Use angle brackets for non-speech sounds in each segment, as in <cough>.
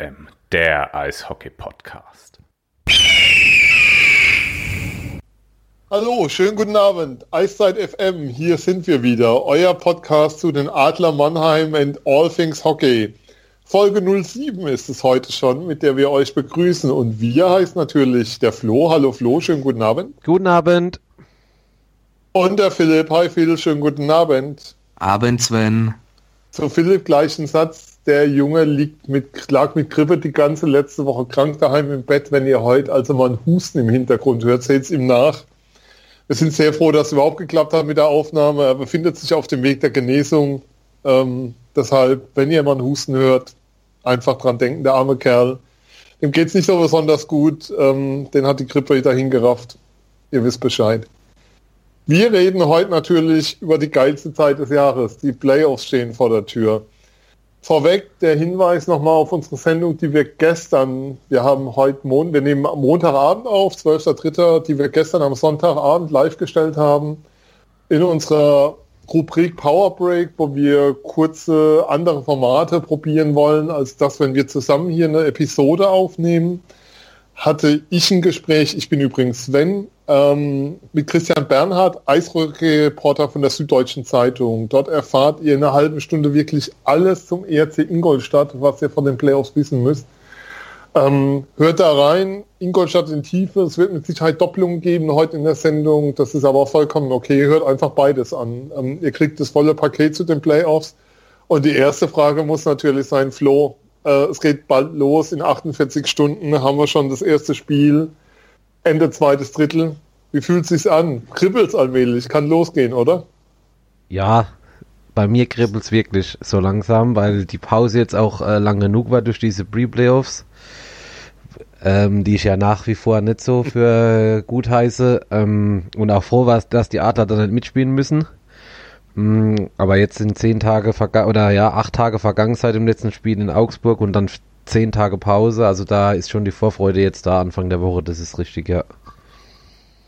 FM, der Eishockey-Podcast. Hallo, schönen guten Abend. Eiszeit FM, hier sind wir wieder. Euer Podcast zu den Adler Mannheim and All Things Hockey. Folge 07 ist es heute schon, mit der wir euch begrüßen. Und wir heißt natürlich der Flo. Hallo Flo, schönen guten Abend. Guten Abend. Und der Philipp. Hi Phil, schönen guten Abend. Abend, Sven. Zu Philipp gleichen Satz der Junge liegt mit, lag mit Grippe die ganze letzte Woche krank daheim im Bett. Wenn ihr heute also mal einen Husten im Hintergrund hört, seht es ihm nach. Wir sind sehr froh, dass es überhaupt geklappt hat mit der Aufnahme. Er befindet sich auf dem Weg der Genesung. Ähm, deshalb, wenn ihr mal einen Husten hört, einfach dran denken, der arme Kerl. Dem geht es nicht so besonders gut. Ähm, den hat die Grippe dahin gerafft. Ihr wisst Bescheid. Wir reden heute natürlich über die geilste Zeit des Jahres. Die Playoffs stehen vor der Tür. Vorweg der Hinweis nochmal auf unsere Sendung, die wir gestern, wir haben heute Mon wir nehmen Montagabend auf, 12.3., die wir gestern am Sonntagabend live gestellt haben, in unserer Rubrik Power Break, wo wir kurze andere Formate probieren wollen, als das, wenn wir zusammen hier eine Episode aufnehmen hatte ich ein Gespräch, ich bin übrigens Sven, ähm, mit Christian Bernhard, Eishockey-Reporter von der Süddeutschen Zeitung. Dort erfahrt ihr in einer halben Stunde wirklich alles zum ERC Ingolstadt, was ihr von den Playoffs wissen müsst. Ähm, hört da rein, Ingolstadt in Tiefe, es wird mit Sicherheit Doppelungen geben heute in der Sendung, das ist aber vollkommen okay, hört einfach beides an. Ähm, ihr kriegt das volle Paket zu den Playoffs. Und die erste Frage muss natürlich sein, Flo, äh, es geht bald los. In 48 Stunden haben wir schon das erste Spiel. Ende zweites Drittel. Wie fühlt es sich an? Kribbelt es allmählich? Kann losgehen, oder? Ja, bei mir kribbelt es wirklich so langsam, weil die Pause jetzt auch äh, lang genug war durch diese Pre-Playoffs. Ähm, die ich ja nach wie vor nicht so für gut heiße. Ähm, und auch froh war, dass die Adler da nicht mitspielen müssen. Mm, aber jetzt sind zehn Tage vergangen, oder ja, acht Tage vergangen seit dem letzten Spiel in Augsburg und dann zehn Tage Pause. Also da ist schon die Vorfreude jetzt da Anfang der Woche, das ist richtig, ja.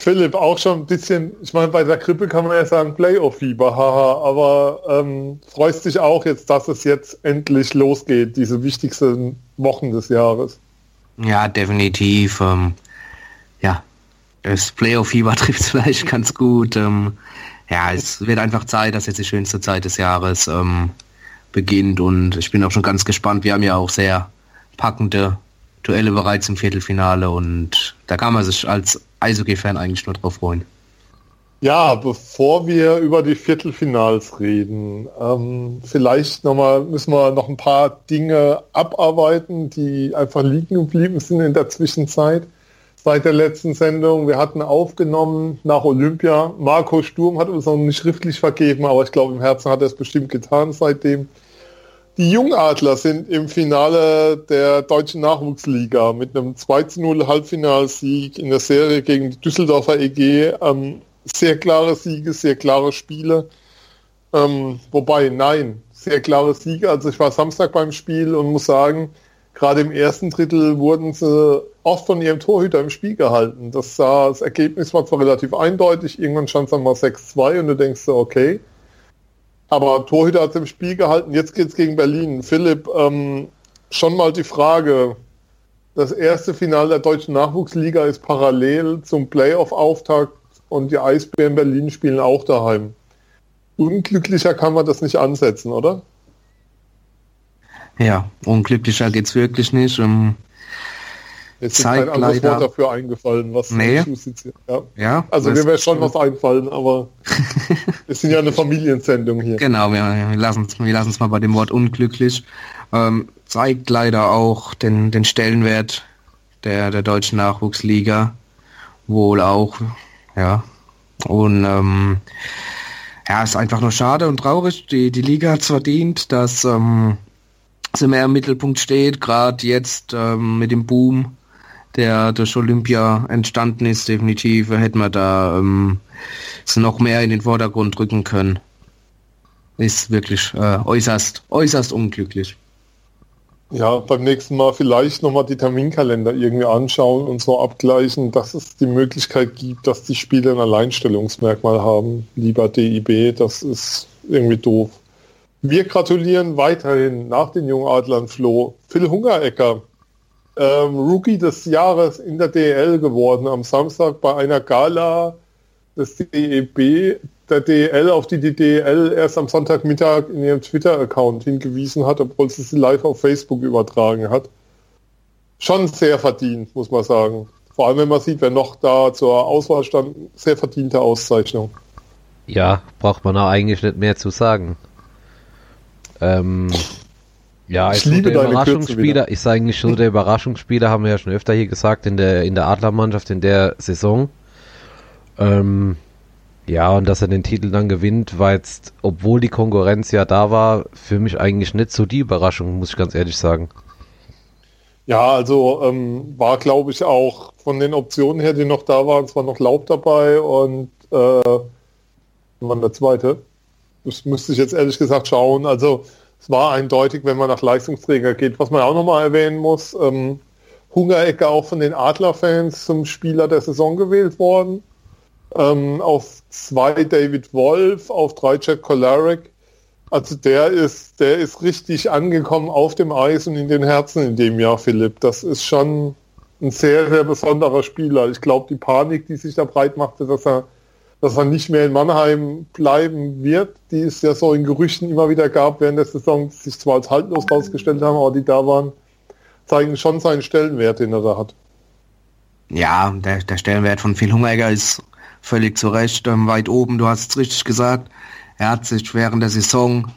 Philipp, auch schon ein bisschen, ich meine, bei der Krippe kann man ja sagen Playoff-Fieber, haha, aber ähm, freust dich auch jetzt, dass es jetzt endlich losgeht, diese wichtigsten Wochen des Jahres? Ja, definitiv. Ähm, ja, das Playoff-Fieber <laughs> trifft es vielleicht ganz gut. Ähm, ja, es wird einfach Zeit, dass jetzt die schönste Zeit des Jahres ähm, beginnt und ich bin auch schon ganz gespannt. Wir haben ja auch sehr packende Duelle bereits im Viertelfinale und da kann man sich als Eishockey-Fan eigentlich nur drauf freuen. Ja, bevor wir über die Viertelfinals reden, ähm, vielleicht noch mal, müssen wir noch ein paar Dinge abarbeiten, die einfach liegen geblieben sind in der Zwischenzeit seit der letzten Sendung. Wir hatten aufgenommen nach Olympia. Marco Sturm hat uns noch nicht schriftlich vergeben, aber ich glaube, im Herzen hat er es bestimmt getan seitdem. Die Jungadler sind im Finale der deutschen Nachwuchsliga mit einem 2-0 Halbfinalsieg in der Serie gegen die Düsseldorfer EG. Ähm, sehr klare Siege, sehr klare Spiele. Ähm, wobei, nein, sehr klare Siege. Also ich war Samstag beim Spiel und muss sagen, gerade im ersten Drittel wurden sie oft von ihrem Torhüter im Spiel gehalten. Das, sah, das Ergebnis war zwar relativ eindeutig, irgendwann stand es dann mal 6-2 und du denkst so, okay. Aber Torhüter hat es im Spiel gehalten, jetzt geht es gegen Berlin. Philipp, ähm, schon mal die Frage, das erste Finale der deutschen Nachwuchsliga ist parallel zum Playoff-Auftakt und die Eisbären Berlin spielen auch daheim. Unglücklicher kann man das nicht ansetzen, oder? Ja, unglücklicher geht es wirklich nicht. Um, Jetzt ist kein anderes leider, Wort dafür eingefallen, was nee. ja. ja. Also mir wäre schon was einfallen, aber <laughs> wir sind ja eine Familiensendung hier. Genau, wir, wir lassen es wir mal bei dem Wort unglücklich. Ähm, zeigt leider auch den, den Stellenwert der, der deutschen Nachwuchsliga. Wohl auch, ja. Und ähm, ja, ist einfach nur schade und traurig. Die, die Liga hat es verdient, dass ähm, sie mehr im Mittelpunkt steht, gerade jetzt ähm, mit dem Boom, der durch Olympia entstanden ist, definitiv hätten wir da ähm, sie noch mehr in den Vordergrund drücken können. Ist wirklich äh, äußerst, äußerst unglücklich. Ja, beim nächsten Mal vielleicht nochmal die Terminkalender irgendwie anschauen und so abgleichen, dass es die Möglichkeit gibt, dass die Spiele ein Alleinstellungsmerkmal haben. Lieber DIB, das ist irgendwie doof. Wir gratulieren weiterhin nach den Jungadlern Flo Phil Hungerecker, ähm, Rookie des Jahres in der DL geworden am Samstag bei einer Gala des DEB, der DL, auf die die DL erst am Sonntagmittag in ihrem Twitter-Account hingewiesen hat, obwohl sie sie live auf Facebook übertragen hat. Schon sehr verdient, muss man sagen. Vor allem, wenn man sieht, wer noch da zur Auswahl stand, sehr verdiente Auszeichnung. Ja, braucht man auch eigentlich nicht mehr zu sagen. Ähm, ja, Ich liebe deine Überraschungsspieler, ich sage eigentlich so, der Überraschungsspieler haben wir ja schon öfter hier gesagt in der, in der Adlermannschaft in der Saison. Ähm, ja, und dass er den Titel dann gewinnt, war jetzt, obwohl die Konkurrenz ja da war, für mich eigentlich nicht so die Überraschung, muss ich ganz ehrlich sagen. Ja, also ähm, war, glaube ich, auch von den Optionen her, die noch da waren, es war noch Laub dabei und äh, wann der zweite? Das müsste ich jetzt ehrlich gesagt schauen. Also es war eindeutig, wenn man nach Leistungsträger geht. Was man auch nochmal erwähnen muss, ähm, Hungerecke auch von den Adler-Fans zum Spieler der Saison gewählt worden. Ähm, auf zwei David Wolf, auf drei Jack Kolarek. Also der ist, der ist richtig angekommen auf dem Eis und in den Herzen in dem Jahr, Philipp. Das ist schon ein sehr, sehr besonderer Spieler. Ich glaube, die Panik, die sich da breit machte, dass er, dass er nicht mehr in Mannheim bleiben wird, die es ja so in Gerüchten immer wieder gab während der Saison, sich zwar als haltlos rausgestellt haben, aber die da waren, zeigen schon seinen Stellenwert, den er da hat. Ja, der, der Stellenwert von Phil Hungeregger ist völlig zu Recht ähm, weit oben. Du hast es richtig gesagt. Er hat sich während der Saison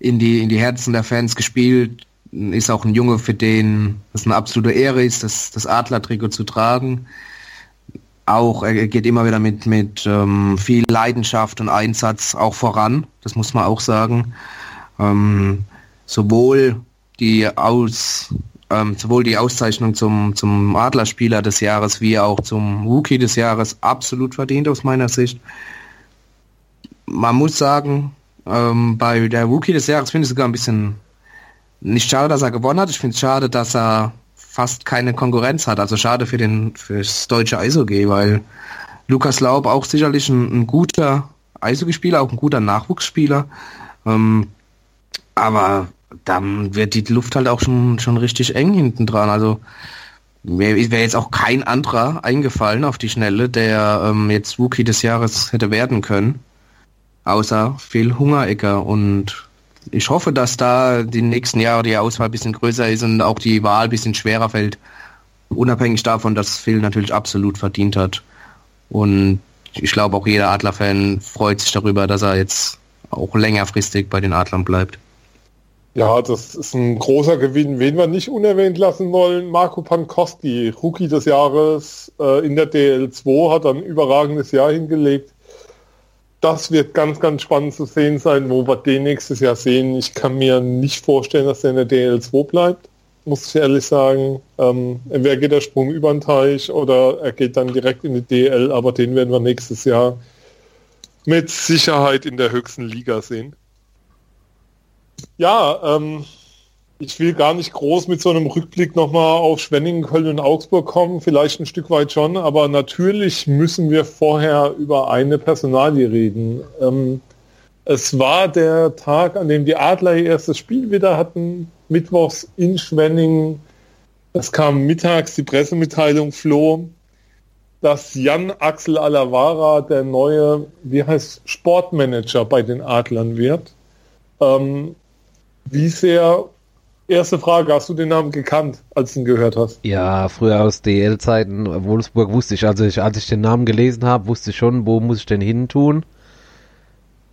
in die, in die Herzen der Fans gespielt. Ist auch ein Junge, für den es eine absolute Ehre ist, das, das Adler-Trikot zu tragen. Auch er geht immer wieder mit, mit ähm, viel Leidenschaft und Einsatz auch voran. Das muss man auch sagen. Ähm, sowohl die aus ähm, sowohl die Auszeichnung zum, zum Adlerspieler des Jahres wie auch zum Rookie des Jahres absolut verdient aus meiner Sicht. Man muss sagen, ähm, bei der Rookie des Jahres finde ich sogar ein bisschen nicht schade, dass er gewonnen hat. Ich finde es schade, dass er fast keine Konkurrenz hat. Also schade für den fürs deutsche Eishockey, weil Lukas Laub auch sicherlich ein, ein guter Eishockeyspieler, auch ein guter Nachwuchsspieler. Ähm, aber dann wird die Luft halt auch schon, schon richtig eng hinten dran. Also mir wäre jetzt auch kein anderer eingefallen auf die Schnelle, der ähm, jetzt Rookie des Jahres hätte werden können. Außer Phil Hungerecker. Und ich hoffe, dass da die nächsten Jahre die Auswahl ein bisschen größer ist und auch die Wahl ein bisschen schwerer fällt. Unabhängig davon, dass Phil natürlich absolut verdient hat. Und ich glaube auch jeder Adler-Fan freut sich darüber, dass er jetzt auch längerfristig bei den Adlern bleibt. Ja, das ist ein großer Gewinn. Wen wir nicht unerwähnt lassen wollen, Marco Pankowski, Rookie des Jahres äh, in der DL2, hat ein überragendes Jahr hingelegt. Das wird ganz, ganz spannend zu sehen sein, wo wir den nächstes Jahr sehen. Ich kann mir nicht vorstellen, dass er in der DL2 bleibt, muss ich ehrlich sagen. Ähm, entweder geht der Sprung über den Teich oder er geht dann direkt in die DL, aber den werden wir nächstes Jahr mit Sicherheit in der höchsten Liga sehen. Ja, ähm, ich will gar nicht groß mit so einem Rückblick nochmal auf Schwenningen, Köln und Augsburg kommen, vielleicht ein Stück weit schon, aber natürlich müssen wir vorher über eine Personalie reden. Ähm, es war der Tag, an dem die Adler ihr erstes Spiel wieder hatten, mittwochs in Schwenningen. Es kam mittags die Pressemitteilung floh, dass Jan Axel Alavara der neue, wie heißt, Sportmanager bei den Adlern wird. Ähm, wie sehr, erste Frage, hast du den Namen gekannt, als du ihn gehört hast? Ja, früher aus DL-Zeiten, Wolfsburg wusste ich, also ich, als ich den Namen gelesen habe, wusste ich schon, wo muss ich denn hin tun.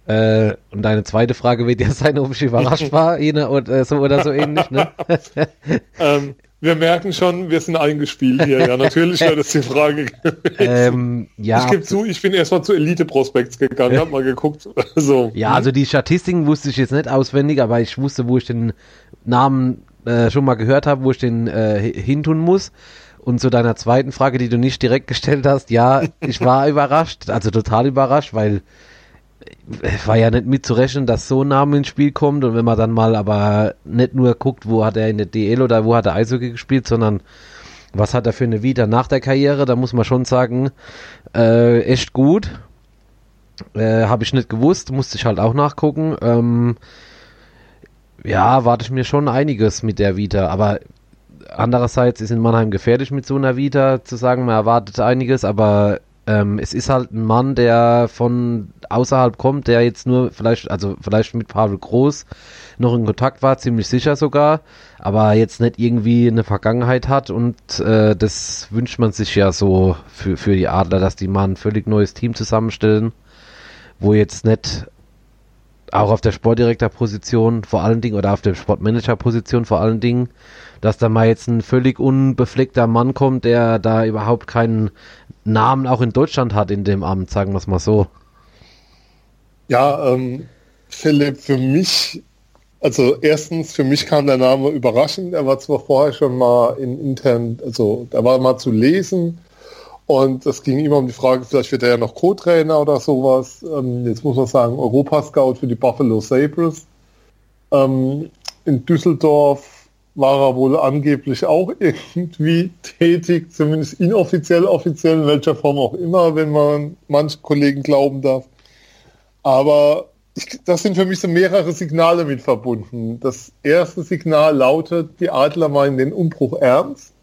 Äh, und deine zweite Frage wird ja <laughs> sein, ob ich überrascht war, <laughs> Ine, oder so oder so ähnlich, ne? ähm, wir merken schon, wir sind eingespielt hier. Ja, natürlich wäre das die Frage. ähm, ja. Ich gebe zu, ich bin erstmal zu Elite Prospects gegangen, habe mal geguckt. <laughs> So. Ja, also die Statistiken wusste ich jetzt nicht auswendig, aber ich wusste, wo ich den Namen äh, schon mal gehört habe, wo ich den äh, hintun muss. Und zu deiner zweiten Frage, die du nicht direkt gestellt hast, ja, ich war <laughs> überrascht, also total überrascht, weil war ja nicht mitzurechnen, dass so ein Name ins Spiel kommt und wenn man dann mal aber nicht nur guckt, wo hat er in der DL oder wo hat er Eishockey gespielt, sondern was hat er für eine Vita nach der Karriere, da muss man schon sagen, äh, echt gut. Äh, Habe ich nicht gewusst, musste ich halt auch nachgucken. Ähm, Ja, warte ich mir schon einiges mit der Vita, aber andererseits ist in Mannheim gefährlich mit so einer Vita zu sagen, man erwartet einiges, aber ähm, es ist halt ein Mann, der von außerhalb kommt, der jetzt nur vielleicht, also vielleicht mit Pavel Groß noch in Kontakt war, ziemlich sicher sogar, aber jetzt nicht irgendwie eine Vergangenheit hat und äh, das wünscht man sich ja so für, für die Adler, dass die mal ein völlig neues Team zusammenstellen, wo jetzt nicht auch auf der Sportdirektorposition vor allen Dingen oder auf der Sportmanagerposition vor allen Dingen, dass da mal jetzt ein völlig unbefleckter Mann kommt, der da überhaupt keinen Namen auch in Deutschland hat in dem Amt, sagen wir es mal so. Ja, ähm, Philipp, für mich, also erstens, für mich kam der Name überraschend. Er war zwar vorher schon mal in intern, also da war mal zu lesen und es ging immer um die Frage, vielleicht wird er ja noch Co-Trainer oder sowas. Ähm, jetzt muss man sagen, Europascout für die Buffalo Sabres. Ähm, in Düsseldorf war er wohl angeblich auch <laughs> irgendwie tätig, zumindest inoffiziell, offiziell, in welcher Form auch immer, wenn man manche Kollegen glauben darf. Aber ich, das sind für mich so mehrere Signale mit verbunden. Das erste Signal lautet, die Adler meinen den Umbruch ernst,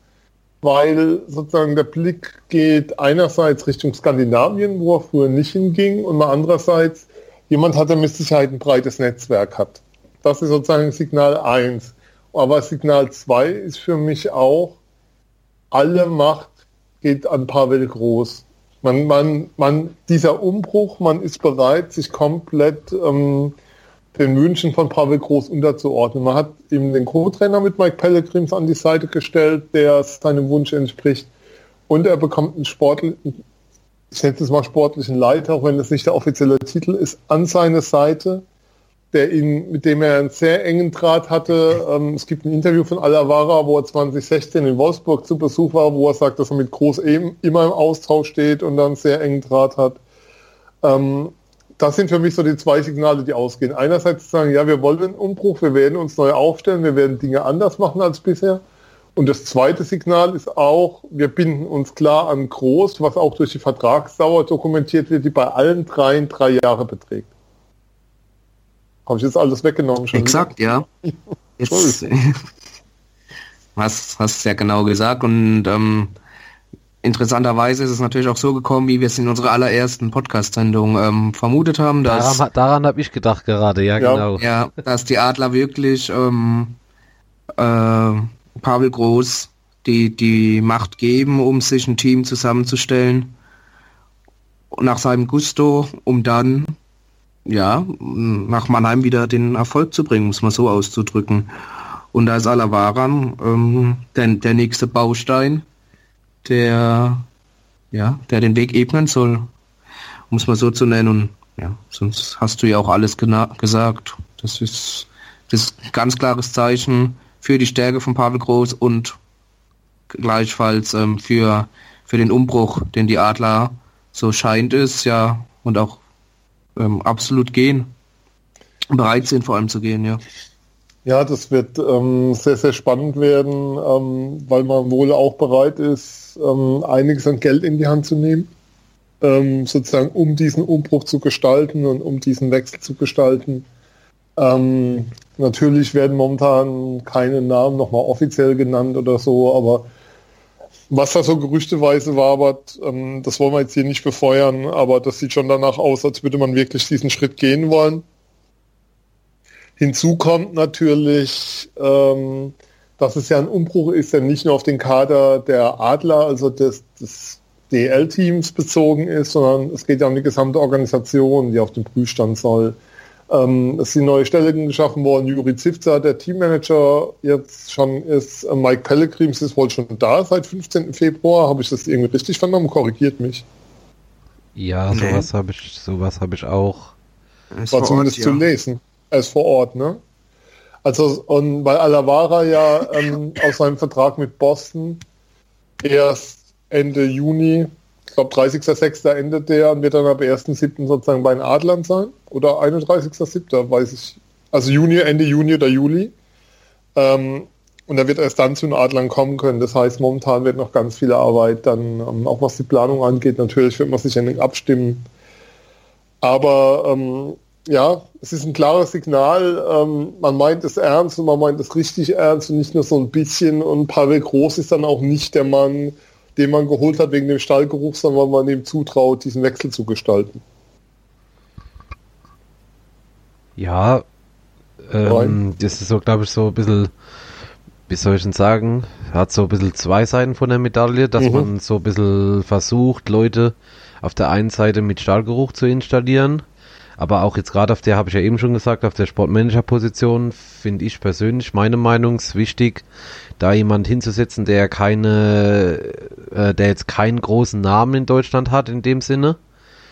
weil sozusagen der Blick geht einerseits Richtung Skandinavien, wo er früher nicht hinging, und mal andererseits, jemand hat, der mit Sicherheit ein breites Netzwerk hat. Das ist sozusagen Signal 1. Aber Signal 2 ist für mich auch, alle Macht geht an Pavel Groß. Man, man, man, dieser Umbruch, man ist bereit, sich komplett ähm, den Wünschen von Pavel Groß unterzuordnen. Man hat ihm den Co-Trainer mit Mike Pellegrims an die Seite gestellt, der seinem Wunsch entspricht. Und er bekommt einen sportlichen, ich nenne es mal sportlichen Leiter, auch wenn das nicht der offizielle Titel ist, an seine Seite der ihn, mit dem er einen sehr engen Draht hatte. Ähm, es gibt ein Interview von Alavara, wo er 2016 in Wolfsburg zu Besuch war, wo er sagt, dass er mit Groß eben immer im Austausch steht und dann sehr engen Draht hat. Ähm, das sind für mich so die zwei Signale, die ausgehen. Einerseits sagen, ja, wir wollen einen Umbruch, wir werden uns neu aufstellen, wir werden Dinge anders machen als bisher. Und das zweite Signal ist auch, wir binden uns klar an Groß, was auch durch die Vertragsdauer dokumentiert wird, die bei allen dreien drei Jahre beträgt. Habe ich jetzt alles weggenommen schon? Exakt, wieder? ja. <laughs> Jetzt, <laughs> hast, hast ja genau gesagt und ähm, interessanterweise ist es natürlich auch so gekommen, wie wir es in unserer allerersten Podcast-Sendung ähm, vermutet haben. Dass, daran daran habe ich gedacht gerade, ja, ja, genau. Ja, dass die Adler wirklich ähm, äh, Pavel Groß die, die Macht geben, um sich ein Team zusammenzustellen nach seinem Gusto, um dann ja, nach Mannheim wieder den Erfolg zu bringen, muss man so auszudrücken. Und da ist Alavaran ähm, der, der nächste Baustein, der, ja, der den Weg ebnen soll, um es mal so zu nennen. Ja, sonst hast du ja auch alles gesagt. Das ist, das ist ein ganz klares Zeichen für die Stärke von Pavel Groß und gleichfalls ähm, für, für den Umbruch, den die Adler, so scheint es, ja, und auch ähm, absolut gehen. Bereit sind vor allem zu gehen, ja. Ja, das wird ähm, sehr, sehr spannend werden, ähm, weil man wohl auch bereit ist, ähm, einiges an Geld in die Hand zu nehmen, ähm, sozusagen um diesen Umbruch zu gestalten und um diesen Wechsel zu gestalten. Ähm, natürlich werden momentan keine Namen nochmal offiziell genannt oder so, aber was da so gerüchteweise wabert, ähm, das wollen wir jetzt hier nicht befeuern, aber das sieht schon danach aus, als würde man wirklich diesen Schritt gehen wollen. Hinzu kommt natürlich, ähm, dass es ja ein Umbruch ist, der nicht nur auf den Kader der Adler, also des, des DL-Teams bezogen ist, sondern es geht ja um die gesamte Organisation, die auf dem Prüfstand soll. Ähm, es sind neue Stellen geschaffen worden. Juri Zivza, der Teammanager, jetzt schon ist. Äh, Mike Pellegrims ist wohl schon da seit 15. Februar. Habe ich das irgendwie richtig vernommen? Korrigiert mich. Ja, sowas nee. habe ich, sowas habe ich auch. War zumindest Ort, ja. zu lesen. Er ist vor Ort, ne? Also, und weil Alavara ja ähm, <laughs> aus seinem Vertrag mit Boston erst Ende Juni ich glaube 30.06. endet der und wird dann ab 1.07. sozusagen bei den Adlern sein. Oder 31.07. weiß ich. Also Juni, Ende Juni oder Juli. Ähm, und er wird erst dann zu den Adlern kommen können. Das heißt, momentan wird noch ganz viel Arbeit dann, ähm, auch was die Planung angeht. Natürlich wird man sich nicht abstimmen. Aber ähm, ja, es ist ein klares Signal. Ähm, man meint es ernst und man meint es richtig ernst und nicht nur so ein bisschen. Und Pavel Groß ist dann auch nicht der Mann, den man geholt hat wegen dem Stallgeruch, sondern weil man ihm zutraut, diesen Wechsel zu gestalten. Ja, ähm, das ist so, glaube ich, so ein bisschen, wie soll ich denn sagen, hat so ein bisschen zwei Seiten von der Medaille, dass mhm. man so ein bisschen versucht, Leute auf der einen Seite mit Stahlgeruch zu installieren, aber auch jetzt gerade auf der, habe ich ja eben schon gesagt, auf der Sportmanager-Position finde ich persönlich, meine Meinung, ist wichtig, da jemand hinzusetzen, der keine, äh, der jetzt keinen großen Namen in Deutschland hat in dem Sinne.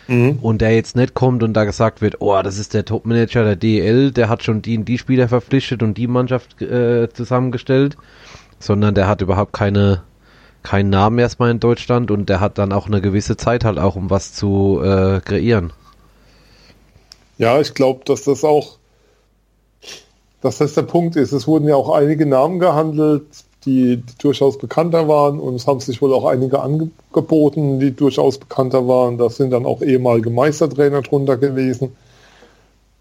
Mhm. Und der jetzt nicht kommt und da gesagt wird, oh, das ist der Topmanager der DL, der hat schon die und die Spieler verpflichtet und die Mannschaft äh, zusammengestellt, sondern der hat überhaupt keine, keinen Namen erstmal in Deutschland und der hat dann auch eine gewisse Zeit halt auch, um was zu äh, kreieren. Ja, ich glaube, dass das auch, dass das der Punkt ist. Es wurden ja auch einige Namen gehandelt, die, durchaus bekannter waren und es haben sich wohl auch einige angeboten, die durchaus bekannter waren. Da sind dann auch ehemalige Meistertrainer drunter gewesen.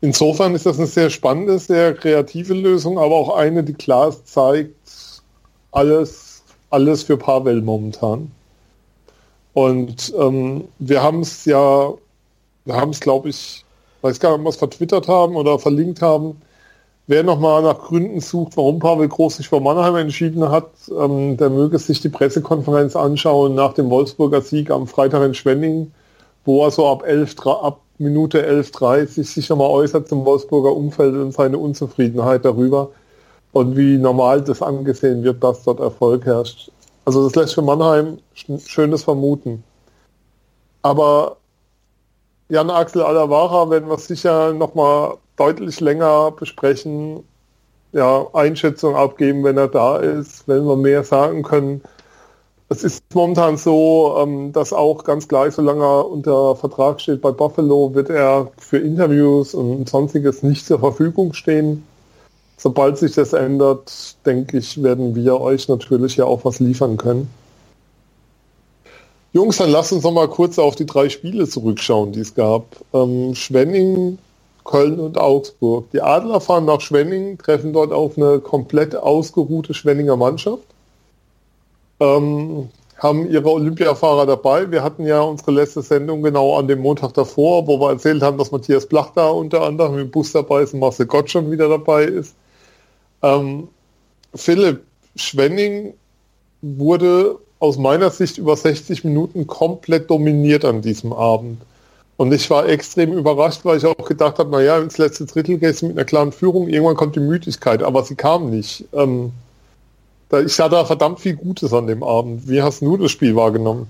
Insofern ist das eine sehr spannende, sehr kreative Lösung, aber auch eine, die klar zeigt, alles, alles für Pavel momentan. Und ähm, wir haben es ja, wir haben es, glaube ich, weiß gar nicht, es vertwittert haben oder verlinkt haben. Wer nochmal nach Gründen sucht, warum Pavel Groß sich für Mannheim entschieden hat, ähm, der möge sich die Pressekonferenz anschauen nach dem Wolfsburger Sieg am Freitag in Schwenning, wo er so ab, 11, ab Minute 11.30 sich nochmal äußert zum Wolfsburger Umfeld und seine Unzufriedenheit darüber und wie normal das angesehen wird, dass dort Erfolg herrscht. Also das lässt für Mannheim schönes Vermuten. Aber Jan Axel Alavara werden wir sicher noch mal deutlich länger besprechen, ja, Einschätzung abgeben, wenn er da ist, wenn wir mehr sagen können. Es ist momentan so, ähm, dass auch ganz gleich, solange er unter Vertrag steht bei Buffalo, wird er für Interviews und sonstiges nicht zur Verfügung stehen. Sobald sich das ändert, denke ich, werden wir euch natürlich ja auch was liefern können. Jungs, dann lasst uns noch mal kurz auf die drei Spiele zurückschauen, die es gab. Ähm, Schwenning, Köln und Augsburg. Die Adler fahren nach Schwenning, treffen dort auf eine komplett ausgeruhte Schwenninger Mannschaft. Ähm, haben ihre Olympiafahrer dabei. Wir hatten ja unsere letzte Sendung genau an dem Montag davor, wo wir erzählt haben, dass Matthias Blach da unter anderem im Bus dabei ist und Marcel Gott schon wieder dabei ist. Ähm, Philipp Schwenning wurde aus meiner Sicht über 60 Minuten komplett dominiert an diesem Abend. Und ich war extrem überrascht, weil ich auch gedacht habe, naja, ins letzte Drittel gehst du mit einer klaren Führung, irgendwann kommt die Müdigkeit, aber sie kam nicht. Ähm, da, ich hatte da verdammt viel Gutes an dem Abend. Wie hast du das Spiel wahrgenommen?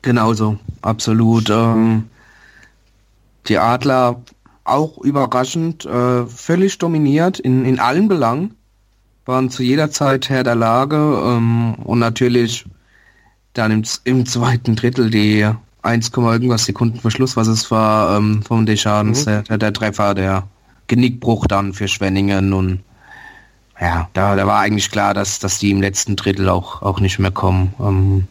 Genauso, absolut. Ähm, die Adler auch überraschend, äh, völlig dominiert in, in allen Belangen waren zu jeder Zeit Herr der Lage ähm, und natürlich dann im, im zweiten Drittel die 1, irgendwas Sekunden Verschluss, was es war, ähm, vom Deschamps, mhm. der, der Treffer, der Genickbruch dann für Schwenningen und ja, da, da war eigentlich klar, dass, dass die im letzten Drittel auch, auch nicht mehr kommen. Ähm,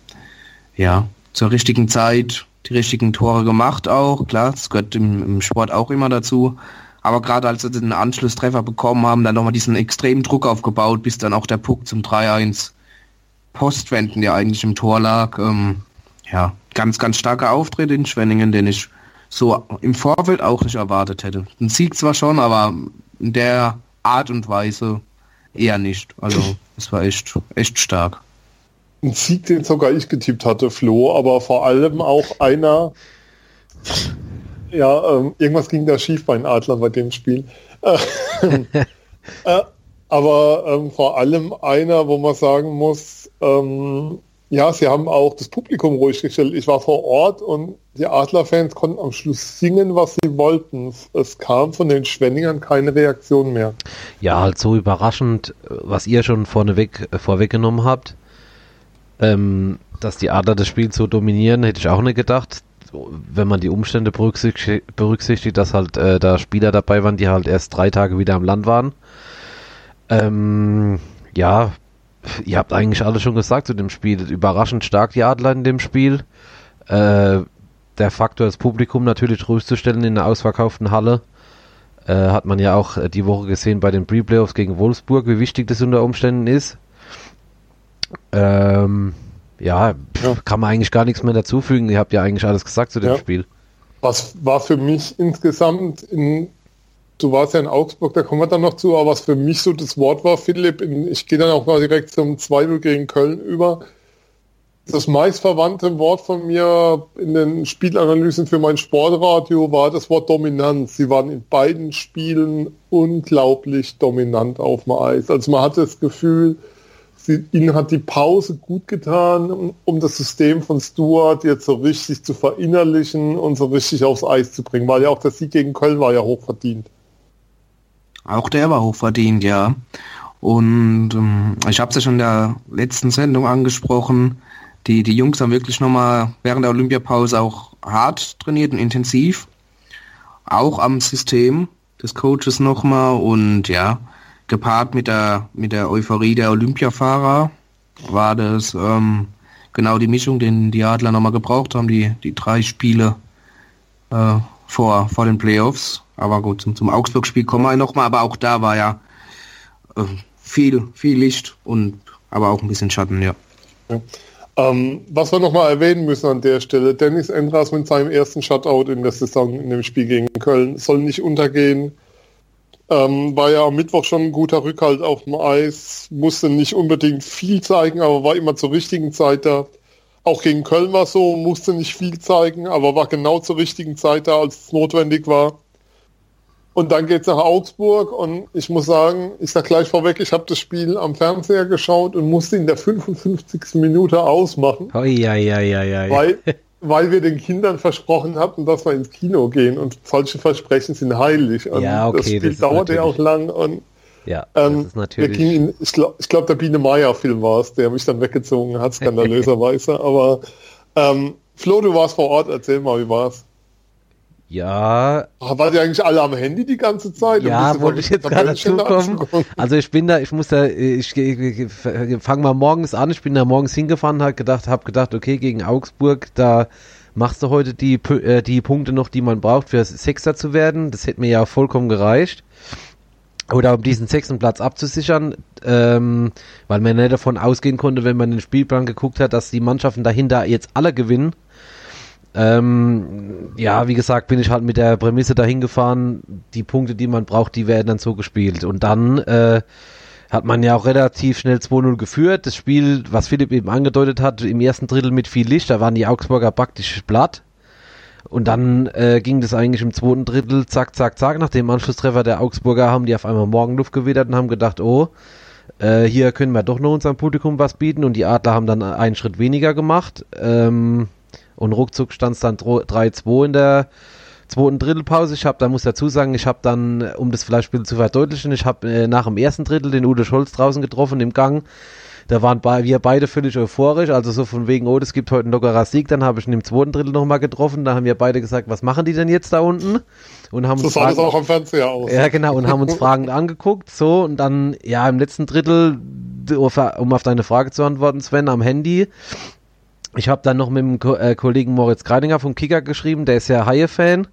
ja, zur richtigen Zeit die richtigen Tore gemacht auch, klar, das gehört im, im Sport auch immer dazu. Aber gerade als sie den Anschlusstreffer bekommen haben, dann nochmal diesen extremen Druck aufgebaut, bis dann auch der Puck zum 3-1 Postwenden, der eigentlich im Tor lag. Ähm, ja, ganz, ganz starker Auftritt in Schwenningen, den ich so im Vorfeld auch nicht erwartet hätte. Ein Sieg zwar schon, aber in der Art und Weise eher nicht. Also <laughs> es war echt, echt stark. Ein Sieg, den sogar ich getippt hatte, Flo, aber vor allem auch einer, ja, ähm, irgendwas ging da schief bei den Adlern bei dem Spiel. <laughs> äh, aber ähm, vor allem einer, wo man sagen muss, ähm, ja, sie haben auch das Publikum ruhig gestellt. Ich war vor Ort und die Adlerfans konnten am Schluss singen, was sie wollten. Es kam von den Schwenningern keine Reaktion mehr. Ja, halt so überraschend, was ihr schon vorneweg, vorweggenommen habt, ähm, dass die Adler das Spiel so dominieren, hätte ich auch nicht gedacht wenn man die Umstände berücksichtigt, berücksichtigt dass halt äh, da Spieler dabei waren, die halt erst drei Tage wieder am Land waren. Ähm, ja, ihr habt eigentlich alles schon gesagt zu dem Spiel. Überraschend stark die Adler in dem Spiel. Äh, der Faktor, das Publikum natürlich ruhig zu stellen in einer ausverkauften Halle. Äh, hat man ja auch äh, die Woche gesehen bei den Pre-Playoffs gegen Wolfsburg, wie wichtig das unter Umständen ist. Ähm, ja, pff, kann man eigentlich gar nichts mehr dazufügen. Ihr habt ja eigentlich alles gesagt zu dem Ja. Spiel. Was war für mich insgesamt in, du warst ja in Augsburg, da kommen wir dann noch zu, aber was für mich so das Wort war, Philipp, ich gehe dann auch mal direkt zum 2 gegen Köln über. Das meistverwandte Wort von mir in den Spielanalysen für mein Sportradio war das Wort Dominanz. Sie waren in beiden Spielen unglaublich dominant auf dem Eis. Also man hatte das Gefühl, sie, ihnen hat die Pause gut getan, um, um das System von Stuart jetzt so richtig zu verinnerlichen und so richtig aufs Eis zu bringen, weil ja auch der Sieg gegen Köln war ja hochverdient. Auch der war hochverdient, ja. Und ähm, ich habe es ja schon in der letzten Sendung angesprochen. Die, die Jungs haben wirklich nochmal während der Olympiapause auch hart trainiert und intensiv. Auch am System des Coaches nochmal und ja, gepaart mit der, mit der Euphorie der Olympiafahrer war das ähm, genau die Mischung, den die Adler nochmal gebraucht haben, die, die drei Spiele äh, vor, vor den Playoffs. Aber gut, zum, zum Augsburg-Spiel kommen wir nochmal, aber auch da war ja äh, viel, viel Licht und aber auch ein bisschen Schatten, ja. Ähm, was wir nochmal erwähnen müssen an der Stelle, Dennis Endras mit seinem ersten Shutout in der Saison in dem Spiel gegen Köln soll nicht untergehen. Ähm, war ja am Mittwoch schon ein guter Rückhalt auf dem Eis, musste nicht unbedingt viel zeigen, aber war immer zur richtigen Zeit da. Auch gegen Köln war so, musste nicht viel zeigen, aber war genau zur richtigen Zeit da, als es notwendig war. Und dann geht's nach Augsburg und ich muss sagen, ich sag gleich vorweg, ich habe das Spiel am Fernseher geschaut und musste in der 55. Minute ausmachen, Hoi, ja, ja, ja, ja. weil, weil wir den Kindern versprochen hatten, dass wir ins Kino gehen und solche Versprechen sind heilig. Und Ja, okay, das Spiel das dauerte ja auch lang und ja, ähm, das ist wir natürlich. in, ich glaube, glaub, der Biene Meier-Film war es, der mich dann weggezogen hat, <laughs> skandalöserweise. Aber ähm, Flo, du warst vor Ort, erzähl mal, wie war's? Ja, Ah, War die eigentlich alle am Handy die ganze Zeit? Ja, wollte ich jetzt gerade dazukommen. angeguckt? Also ich bin da, ich muss da, ich, ich, ich fange mal morgens an. Ich bin da morgens hingefahren, hat gedacht, habe gedacht, okay, gegen Augsburg, da machst du heute die, äh, die Punkte noch, die man braucht, für Sechster zu werden. Das hätte mir ja vollkommen gereicht. Oder um diesen sechsten Platz abzusichern, ähm, weil man nicht davon ausgehen konnte, wenn man den Spielplan geguckt hat, dass die Mannschaften dahinter jetzt alle gewinnen. Ähm, ja, wie gesagt, bin ich halt mit der Prämisse dahin gefahren, die Punkte, die man braucht, die werden dann so gespielt. Und dann äh, hat man ja auch relativ schnell 2-0 geführt. Das Spiel, was Philipp eben angedeutet hat, im ersten Drittel mit viel Licht, da waren die Augsburger praktisch platt. Und dann äh, ging das eigentlich im zweiten Drittel, zack, zack, zack. Nach dem Anschlusstreffer der Augsburger haben die auf einmal Morgenluft gewittert und haben gedacht, oh, äh, hier können wir doch noch unserem Publikum was bieten. Und die Adler haben dann einen Schritt weniger gemacht. Ähm, und ruckzuck stand es dann dro- 3-2 in der zweiten Drittelpause. Ich habe, da muss dazu sagen, ich habe dann, um das vielleicht ein bisschen zu verdeutlichen, ich habe äh, nach dem ersten Drittel den Udo Scholz draußen getroffen im Gang. Da waren wir beide völlig euphorisch, also so von wegen, oh, das gibt heute ein lockerer Sieg. Dann habe ich ihn im zweiten Drittel nochmal getroffen. Da haben wir beide gesagt, was machen die denn jetzt da unten? Und haben So uns sah das auch am Fernseher aus. ja, genau, und haben uns <laughs> fragend angeguckt, so, und dann, ja, im letzten Drittel, um auf deine Frage zu antworten, Sven, am Handy. Ich habe dann noch mit dem Ko äh, Kollegen Moritz Kreidinger vom Kicker geschrieben, der ist ja Haie-Fan.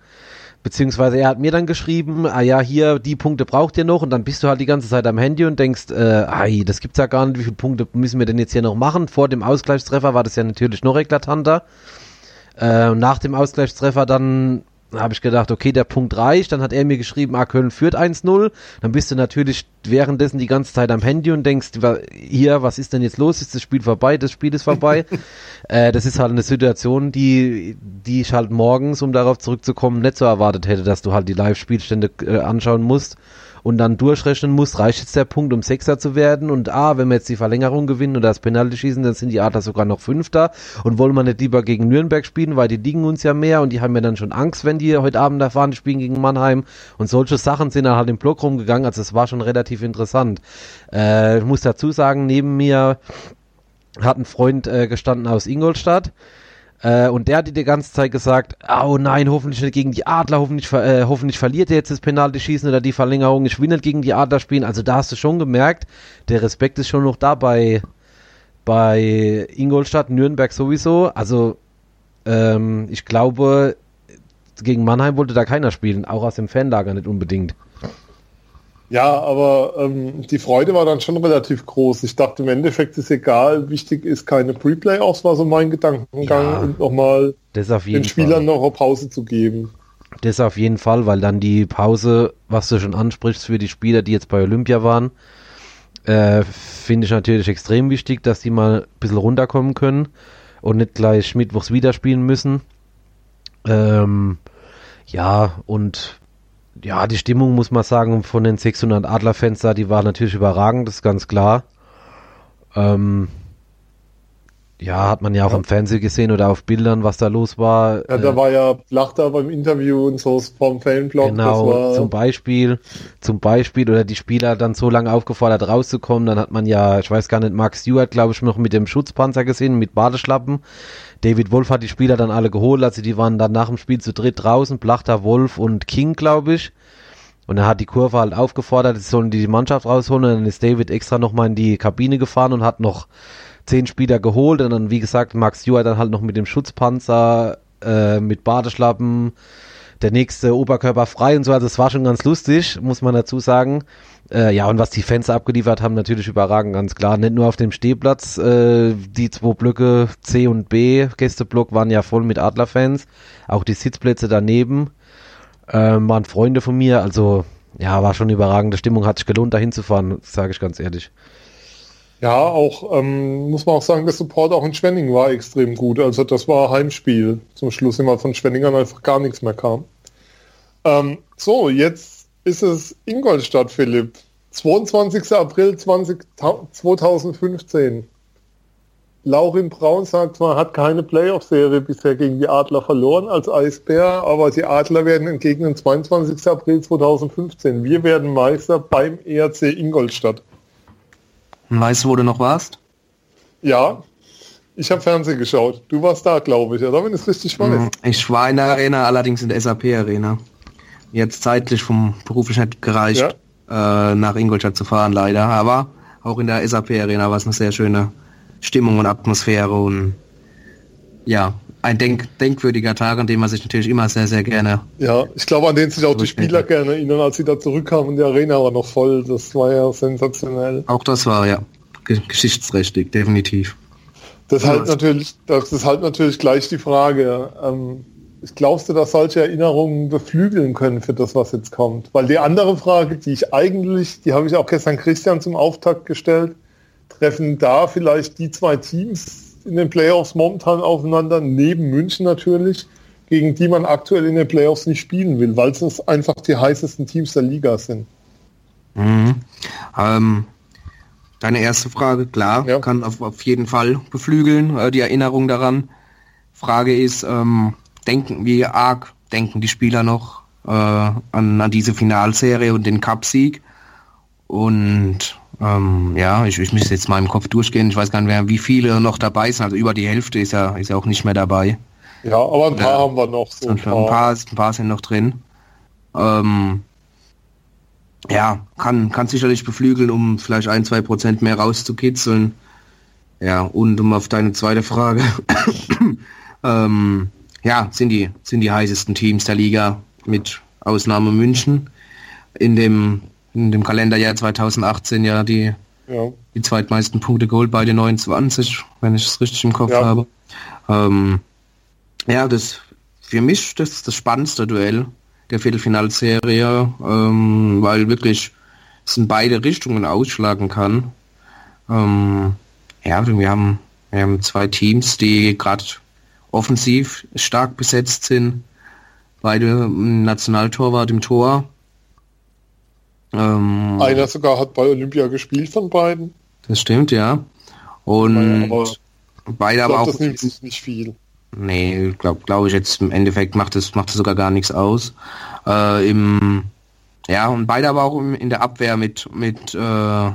Beziehungsweise er hat mir dann geschrieben, ah ja, hier, die Punkte braucht ihr noch und dann bist du halt die ganze Zeit am Handy und denkst, äh, ei, das gibt's ja gar nicht, wie viele Punkte müssen wir denn jetzt hier noch machen? Vor dem Ausgleichstreffer war das ja natürlich noch eklatanter. Äh, nach dem Ausgleichstreffer dann habe ich gedacht, okay, der Punkt reicht. Dann hat er mir geschrieben, ah, Köln führt 1-0. Dann bist du natürlich währenddessen die ganze Zeit am Handy und denkst, hier, was ist denn jetzt los? Ist das Spiel vorbei? Das Spiel ist vorbei. <laughs> äh, das ist halt eine Situation, die, die ich halt morgens, um darauf zurückzukommen, nicht so erwartet hätte, dass du halt die Live-Spielstände äh, anschauen musst und dann durchrechnen musst, reicht jetzt der Punkt, um Sechser zu werden? Und ah, wenn wir jetzt die Verlängerung gewinnen oder das Penalty schießen, dann sind die Adler sogar noch Fünfter. Und wollen wir nicht lieber gegen Nürnberg spielen, weil die liegen uns ja mehr und die haben ja dann schon Angst, wenn die heute Abend erfahren, die spielen gegen Mannheim. Und solche Sachen sind dann halt im Block rumgegangen, also es war schon relativ interessant. Äh, ich muss dazu sagen, neben mir hat ein Freund äh, gestanden aus Ingolstadt, äh, und der hat die die ganze Zeit gesagt, oh nein, hoffentlich nicht gegen die Adler, hoffentlich, äh, hoffentlich verliert er jetzt das Penalty-Schießen oder die Verlängerung, ich will nicht gegen die Adler spielen. Also da hast du schon gemerkt, der Respekt ist schon noch da bei, bei Ingolstadt, Nürnberg sowieso. Also Ähm, ich glaube, gegen Mannheim wollte da keiner spielen, auch aus dem Fanlager nicht unbedingt. Ja, aber ähm, die Freude war dann schon relativ groß. Ich dachte, im Endeffekt ist egal, wichtig ist keine Pre-Playoffs, war so mein Gedankengang Ja, und nochmal den Spielern Fall. noch eine Pause zu geben. Das auf jeden Fall, weil dann die Pause, was du schon ansprichst, für die Spieler, die jetzt bei Olympia waren, äh, finde ich natürlich extrem wichtig, dass die mal ein bisschen runterkommen können und nicht gleich mittwochs wieder spielen müssen. Ähm, ja, und ja, die Stimmung, muss man sagen, von den 600 Adler-Fans da, die war natürlich überragend, das ist ganz klar. Ähm, ja, hat man ja auch Ja. im Fernsehen gesehen oder auf Bildern, was da los war. Ja, Äh, da war ja Blachter beim Interview und so vom Fanblog. Genau, zum Beispiel, zum Beispiel, oder die Spieler dann so lange aufgefordert rauszukommen, dann hat man ja, ich weiß gar nicht, Mark Stewart, glaube ich, noch mit dem Schutzpanzer gesehen, mit Badeschlappen. David Wolf hat die Spieler dann alle geholt, also die waren dann nach dem Spiel zu dritt draußen, Blachter, Wolf und King, glaube ich. Und er hat die Kurve halt aufgefordert, jetzt sollen die die Mannschaft rausholen und dann ist David extra nochmal in die Kabine gefahren und hat noch zehn Spieler geholt und dann, wie gesagt, Mark Stewart dann halt noch mit dem Schutzpanzer, äh, mit Badeschlappen, der nächste Oberkörper frei und so, also es war schon ganz lustig, muss man dazu sagen. Äh, ja, und was die Fans abgeliefert haben, natürlich überragend, ganz klar. Nicht nur auf dem Stehplatz, äh, die zwei Blöcke C und B, Gästeblock, waren ja voll mit Adlerfans. Auch die Sitzplätze daneben ähm, waren Freunde von mir, also ja, war schon überragende Stimmung, hat sich gelohnt, da hinzufahren, sage ich ganz ehrlich. Ja, auch, ähm, muss man auch sagen, der Support auch in Schwenning war extrem gut. Also das war Heimspiel. Zum Schluss immer von Schwenningern einfach gar nichts mehr kam. Ähm, so, jetzt ist es Ingolstadt, Philipp. 22. April 20, 2015. Laurin Braun sagt, man hat keine Playoff-Serie bisher gegen die Adler verloren als Eisbär, aber die Adler werden entgegen dem 22. April 2015. Wir werden Meister beim ERC Ingolstadt. Weißt du, wo du noch warst? Ja, ich habe Fernsehen geschaut. Du warst da, glaube ich, oder? Wenn ich es richtig weiß. Mhm. Ich war in der Arena, allerdings in der SAP-Arena. Jetzt zeitlich vom beruflich nicht gereicht, äh, nach Ingolstadt zu fahren, leider. Aber auch in der SAP-Arena war es eine sehr schöne Stimmung und Atmosphäre und ja, ein denk denkwürdiger Tag, an dem man sich natürlich immer sehr, sehr gerne. Ja, ich glaube, an den sich auch die. Spieler gerne erinnern, als sie da zurückkamen und die Arena war noch voll. Das war ja sensationell. Auch das war ja ge geschichtsträchtig, definitiv. Das ist Ja, halt natürlich, das ist halt natürlich gleich die Frage. Ähm, glaubst du, dass solche Erinnerungen beflügeln können für das, was jetzt kommt? Weil die andere Frage, die ich eigentlich, die habe ich auch gestern Christian zum Auftakt gestellt, treffen da vielleicht die zwei Teams in den Playoffs momentan aufeinander, neben München natürlich, gegen die man aktuell in den Playoffs nicht spielen will, weil es einfach die heißesten Teams der Liga sind. Mhm. Ähm, deine erste Frage, klar, Ja. kann auf, auf jeden Fall beflügeln, äh, die Erinnerung daran. Frage ist, ähm, denken, wie arg denken die Spieler noch äh, an, an diese Finalserie und den Cupsieg? Und ähm, ja, ich, ich müsste jetzt mal im Kopf durchgehen. Ich weiß gar nicht wie viele noch dabei sind. Also über die Hälfte ist ja, ist ja auch nicht mehr dabei. Ja, aber ein paar Ja. haben wir noch. So Und ein paar, ein paar sind noch drin. Ähm, ja, kann, kann sicherlich beflügeln, um vielleicht ein, zwei Prozent mehr rauszukitzeln. Ja, und um auf deine zweite Frage. <coughs> ähm, ja, sind die, sind die heißesten Teams der Liga mit Ausnahme München. In dem, in dem Kalenderjahr 2018 ja die, Ja. die zweitmeisten Punkte geholt bei den 29, wenn ich es richtig im Kopf Ja. habe. Ähm, ja, das für mich das das spannendste Duell der Viertelfinalserie, ähm, weil wirklich es in beide Richtungen ausschlagen kann. Ähm, ja, wir haben, wir haben zwei Teams, die gerade offensiv stark besetzt sind. Beide ein Nationaltorwart im Tor. Ähm, Einer sogar hat bei Olympia gespielt von beiden. das stimmt, ja. Und Aber beide aber auch. das nimmt sich nicht viel. Nee, glaube glaub ich jetzt im Endeffekt macht es macht es sogar gar nichts aus. Äh, im, ja, und beide aber auch im, in der Abwehr mit mit äh,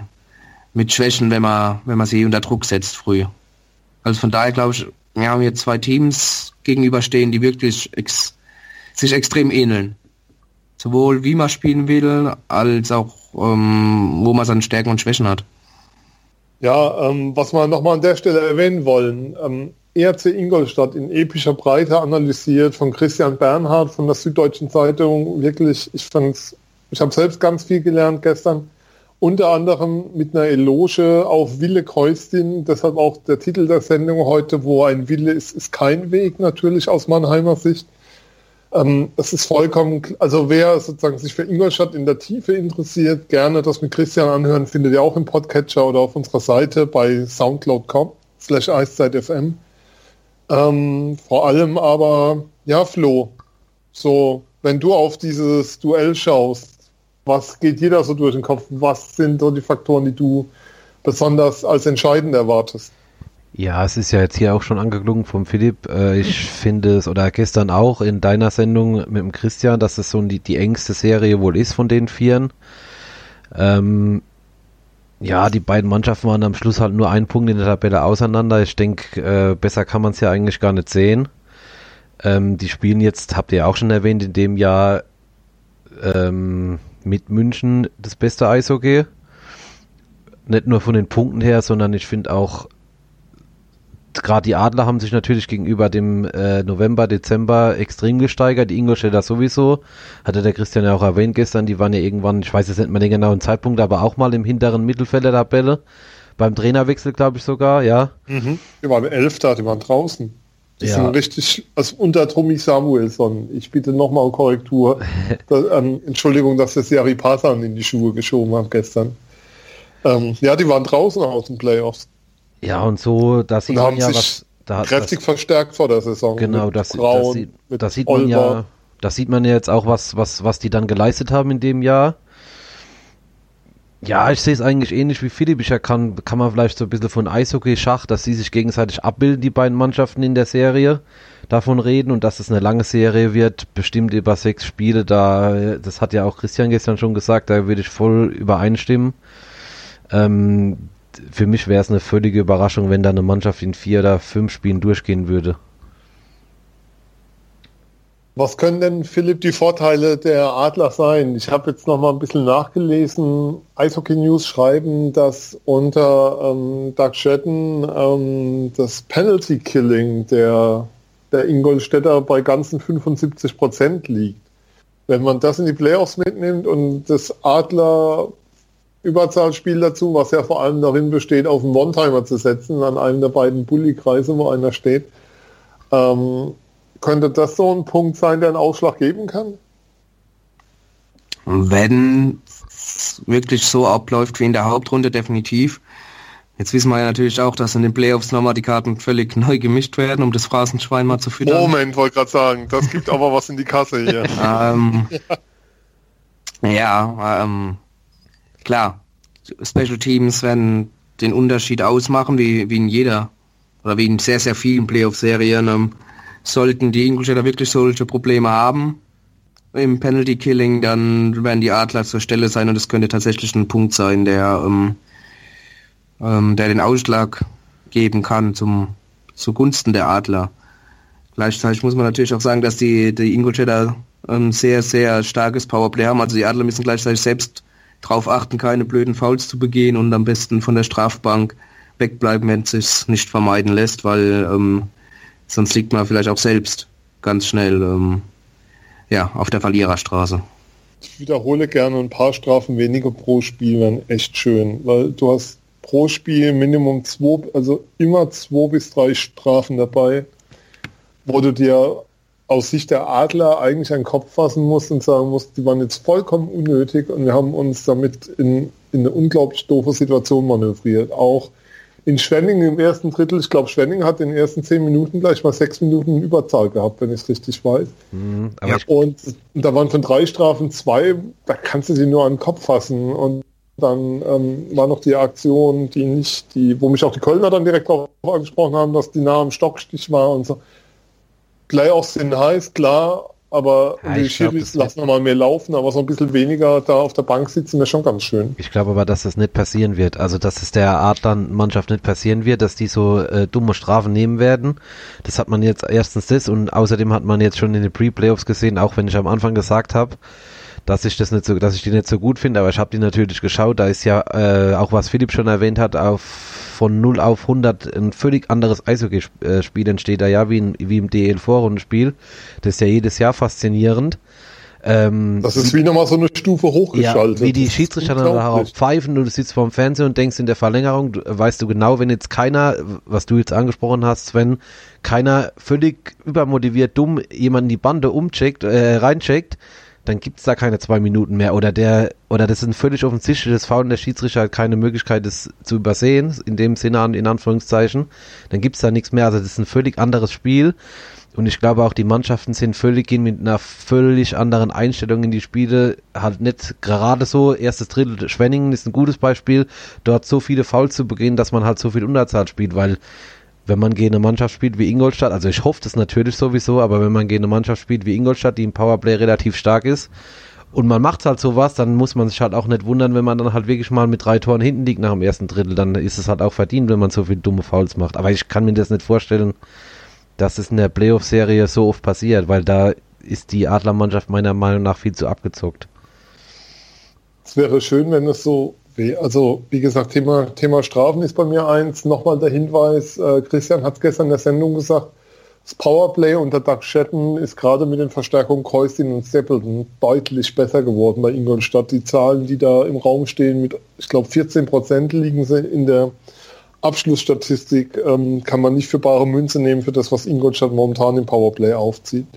mit Schwächen, wenn man wenn man sie unter Druck setzt früh. Also von daher glaube ich, wir haben hier zwei Teams gegenüberstehen, die wirklich ex, sich extrem ähneln. Sowohl wie man spielen will, als auch ähm, wo man seine Stärken und Schwächen hat. Ja, ähm, was wir nochmal an der Stelle erwähnen wollen. Ähm, ERC Ingolstadt in epischer Breite analysiert von Christian Bernhard von der Süddeutschen Zeitung. Wirklich, ich fand's, ich habe selbst ganz viel gelernt gestern. Unter anderem mit einer Eloge auf Wille Kreuztin, deshalb auch der Titel der Sendung heute, wo ein Wille ist, ist kein Weg, natürlich aus Mannheimer Sicht. Ähm, es ist vollkommen, also wer sozusagen sich für Ingolstadt in der Tiefe interessiert, gerne das mit Christian anhören, findet ihr auch im Podcatcher oder auf unserer Seite bei soundcloud.com slash eiszeit.fm. Ähm, vor allem aber, ja, Flo, so, wenn du auf dieses Duell schaust, was geht jeder so durch den Kopf? Was sind so die Faktoren, die du besonders als entscheidend erwartest? Ja, es ist ja jetzt hier auch schon angeklungen vom Philipp. Äh, ich finde es, oder gestern auch in deiner Sendung mit dem Christian, dass es so die, die engste Serie wohl ist von den Vieren. Ähm, ja, die beiden Mannschaften waren am Schluss halt nur ein Punkt in der Tabelle auseinander. Ich denke, äh, besser kann man es ja eigentlich gar nicht sehen. Ähm, die spielen jetzt, habt ihr auch schon erwähnt, in dem Jahr ähm, mit München das beste Eishockey. Nicht nur von den Punkten her, sondern ich finde auch, gerade die Adler haben sich natürlich gegenüber dem äh, November, Dezember extrem gesteigert. Die Ingolstädter sowieso, hatte der Christian ja auch erwähnt gestern, die waren ja irgendwann, ich weiß jetzt nicht mehr den genauen Zeitpunkt, aber auch mal im hinteren Mittelfeld der Tabelle. Beim Trainerwechsel, glaube ich sogar, ja. Mhm. Die waren Elfter, die waren draußen. Die ja. sind richtig, also unter Tommy Samuelson. Ich bitte nochmal Korrektur. <laughs> das, ähm, Entschuldigung, dass das Jari Pasan in die Schuhe geschoben hat gestern. Ähm, ja, die waren draußen aus den Playoffs. Ja, und so, da sieht man ja was. Da, kräftig das, verstärkt vor der Saison. Genau, das, Braun, das, das sieht man ja. Das sieht man ja jetzt auch, was, was, was die dann geleistet haben in dem Jahr. Ja, ich sehe es eigentlich ähnlich wie Philipp. Ich kann, kann man vielleicht so ein bisschen von Eishockey-Schach, dass sie sich gegenseitig abbilden, die beiden Mannschaften in der Serie, davon reden und dass es eine lange Serie wird, bestimmt über sechs Spiele. Da, das hat ja auch Christian gestern schon gesagt, da würde ich voll übereinstimmen. Ähm, für mich wäre es eine völlige Überraschung, wenn da eine Mannschaft in vier oder fünf Spielen durchgehen würde. Was können denn, Philipp, die Vorteile der Adler sein? Ich habe jetzt noch mal ein bisschen nachgelesen. Eishockey News schreiben, dass unter ähm, Doug Shetton ähm, das Penalty Killing der, der Ingolstädter bei ganzen 75 Prozent liegt. Wenn man das in die Playoffs mitnimmt und das Adler Überzahlspiel dazu, was ja vor allem darin besteht, auf einen One-Timer zu setzen, an einem der beiden Bully-Kreise, wo einer steht, ähm, könnte das so ein Punkt sein, der einen Ausschlag geben kann? Wenn es wirklich so abläuft wie in der Hauptrunde, definitiv. Jetzt wissen wir ja natürlich auch, dass in den Playoffs nochmal die Karten völlig <laughs> neu gemischt werden, um das Phrasenschwein mal zu füttern. Moment, wollte gerade sagen, das gibt aber was in die Kasse hier. ähm, <laughs> ja, ähm, klar, Special Teams werden den Unterschied ausmachen, wie, wie in jeder oder wie in sehr, sehr vielen Playoff-Serien. Ähm, sollten die Ingolstädter wirklich solche Probleme haben im Penalty Killing, dann werden die Adler zur Stelle sein und es könnte tatsächlich ein Punkt sein, der, ähm, ähm, der den Ausschlag geben kann zum zugunsten der Adler. Gleichzeitig muss man natürlich auch sagen, dass die, die Ingolstädter ein sehr, sehr starkes Powerplay haben. Also die Adler müssen gleichzeitig selbst darauf achten, keine blöden Fouls zu begehen und am besten von der Strafbank wegbleiben, wenn es sich nicht vermeiden lässt, weil ähm, Sonst liegt man vielleicht auch selbst ganz schnell ähm, ja, auf der Verliererstraße. Ich wiederhole gerne ein paar Strafen weniger pro Spiel wären echt schön, weil du hast pro Spiel Minimum zwei, also immer zwei bis drei Strafen dabei, wo du dir aus Sicht der Adler eigentlich einen Kopf fassen musst und sagen musst, die waren jetzt vollkommen unnötig und wir haben uns damit in, in eine unglaublich doofe Situation manövriert. Auch in Schwenning im ersten Drittel, ich glaube, Schwenning hat in den ersten zehn Minuten gleich mal sechs Minuten Überzahl gehabt, wenn ich es richtig weiß. Mhm, ja. und, da waren von drei Strafen zwei, da kannst du sie nur an den Kopf fassen. Und dann ähm, war noch die Aktion, die nicht, die, wo mich auch die Kölner dann direkt darauf angesprochen haben, dass die nah am Stockstich war und so. Playoffs sind heiß, klar, aber ja, die Schiris lassen nochmal mehr laufen, aber so ein bisschen weniger da auf der Bank sitzen wäre schon ganz schön. Ich glaube aber, dass das nicht passieren wird. Also, dass es der Art dann Mannschaft nicht passieren wird, dass die so äh, dumme Strafen nehmen werden. Das hat man jetzt erstens das und außerdem hat man jetzt schon in den Pre-Playoffs gesehen, auch wenn ich am Anfang gesagt habe, dass ich das nicht so, dass ich die nicht so gut finde, aber ich habe die natürlich geschaut. Da ist ja äh, auch was Philipp schon erwähnt hat auf von 0 auf 100 ein völlig anderes Eishockey-Spiel entsteht da ja, wie, in, wie im DL-Vorrundenspiel. Das ist ja jedes Jahr faszinierend. Ähm, das ist wie, nochmal so eine Stufe hochgeschaltet. Ja, wie die Schiedsrichter dann darauf pfeifen, du sitzt vorm Fernsehen und denkst in der Verlängerung, du, weißt du genau, wenn jetzt keiner, was du jetzt angesprochen hast, Sven, keiner völlig übermotiviert dumm jemanden die Bande umcheckt, äh, reincheckt, dann gibt's da keine zwei Minuten mehr. Oder der, oder das ist ein völlig offensichtliches Foul und der Schiedsrichter hat keine Möglichkeit, das zu übersehen, in dem Sinne, in Anführungszeichen. Dann gibt's da nichts mehr. Also das ist ein völlig anderes Spiel. Und ich glaube auch, die Mannschaften sind völlig in mit einer völlig anderen Einstellung in die Spiele. Halt nicht gerade so, erstes Drittel Schwenningen ist ein gutes Beispiel, dort so viele Fouls zu begehen, dass man halt so viel Unterzahl spielt, weil wenn man gegen eine Mannschaft spielt wie Ingolstadt, also ich hoffe das natürlich sowieso, aber wenn man gegen eine Mannschaft spielt wie Ingolstadt, die im Powerplay relativ stark ist, und man macht halt sowas, dann muss man sich halt auch nicht wundern, wenn man dann halt wirklich mal mit drei Toren hinten liegt nach dem ersten Drittel, dann ist es halt auch verdient, wenn man so viele dumme Fouls macht. Aber ich kann mir das nicht vorstellen, dass es in der Playoff-Serie so oft passiert, weil da ist die Adlermannschaft meiner Meinung nach viel zu abgezockt. Es wäre schön, wenn es so wäre. Also, wie gesagt, Thema, Thema Strafen ist bei mir eins. Nochmal der Hinweis, äh, Christian hat es gestern in der Sendung gesagt, das Powerplay unter Doug Shetton ist gerade mit den Verstärkungen Keustin und Stapleton deutlich besser geworden bei Ingolstadt. Die Zahlen, die da im Raum stehen, mit, ich glaube, 14 Prozent liegen sie in der Abschlussstatistik ähm, kann man nicht für bare Münze nehmen für das, was Ingolstadt momentan im Powerplay aufzieht.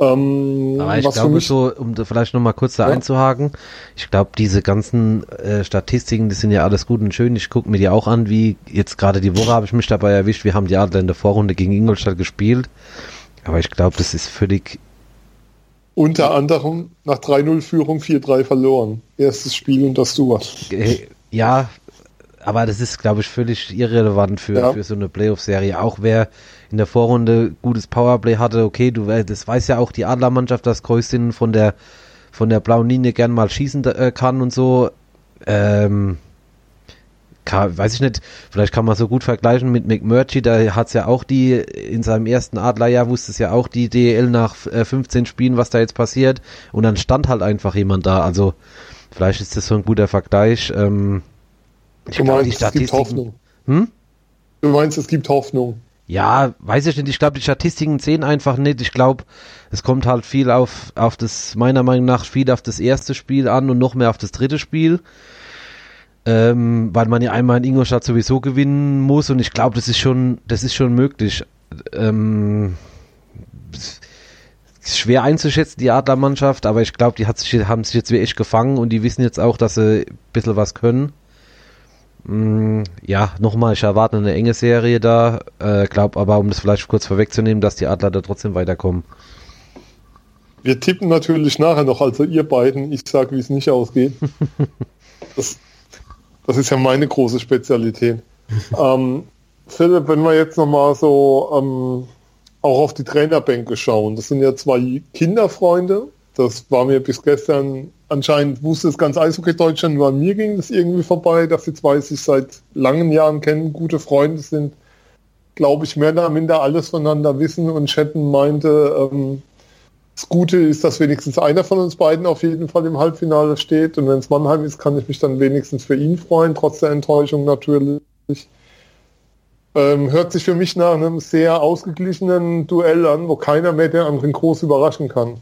Ähm, Aber ich glaube so, um vielleicht nochmal kurz da ja. einzuhaken, ich glaube, diese ganzen äh, Statistiken, die sind ja alles gut und schön. Ich gucke mir die auch an, wie jetzt gerade die Woche habe ich mich dabei erwischt, wir haben die Adler in der Vorrunde gegen Ingolstadt gespielt. Aber ich glaube, das ist völlig unter anderem nach 3-0-Führung 4-3 verloren. Erstes Spiel unter Stuart. Ja, aber das ist, glaube ich, völlig irrelevant für, ja. für so eine Playoff-Serie. Auch wer in der Vorrunde gutes Powerplay hatte, okay, du, das weiß ja auch die Adlermannschaft, dass Kreuzin von der, von der blauen Linie gern mal schießen äh, kann und so. Ähm, kann, weiß ich nicht, vielleicht kann man so gut vergleichen mit McMurtry, da hat es ja auch die, in seinem ersten Adlerjahr wusste es ja auch die DL nach äh, 15 Spielen, was da jetzt passiert und dann stand halt einfach jemand da, also vielleicht ist das so ein guter Vergleich. Ähm, ich du meinst, es gibt Hoffnung. Hm? Du meinst, es gibt Hoffnung. Ja, weiß ich nicht. Ich glaube, die Statistiken sehen einfach nicht. Ich glaube, es kommt halt viel auf, auf das, meiner Meinung nach, viel auf das erste Spiel an und noch mehr auf das dritte Spiel. Ähm, weil man ja einmal in Ingolstadt sowieso gewinnen muss und ich glaube, das ist schon, das ist schon möglich. Ähm, ist schwer einzuschätzen, die Adlermannschaft, aber ich glaube, die hat sich, haben sich jetzt wirklich gefangen und die wissen jetzt auch, dass sie ein bisschen was können. Mm, ja, nochmal, ich erwarte eine enge Serie da. Äh, glaube aber, um das vielleicht kurz vorwegzunehmen, dass die Adler da trotzdem weiterkommen. Wir tippen natürlich nachher noch, also ihr beiden. Ich sage, wie es nicht ausgeht. <laughs> das, das, ist ja meine große Spezialität. <laughs> ähm, Philipp, wenn wir jetzt nochmal so ähm, auch auf die Trainerbänke schauen, das sind ja zwei Kinderfreunde. Das war mir bis gestern anscheinend wusste es ganz Eishockey Deutschland, nur an mir ging das irgendwie vorbei, dass die zwei sich seit langen Jahren kennen, gute Freunde sind, glaube ich, mehr oder minder alles voneinander wissen und Chatten meinte, ähm, das Gute ist, dass wenigstens einer von uns beiden auf jeden Fall im Halbfinale steht und wenn es Mannheim ist, kann ich mich dann wenigstens für ihn freuen, trotz der Enttäuschung natürlich. Ähm, hört sich für mich nach einem sehr ausgeglichenen Duell an, wo keiner mehr den anderen groß überraschen kann.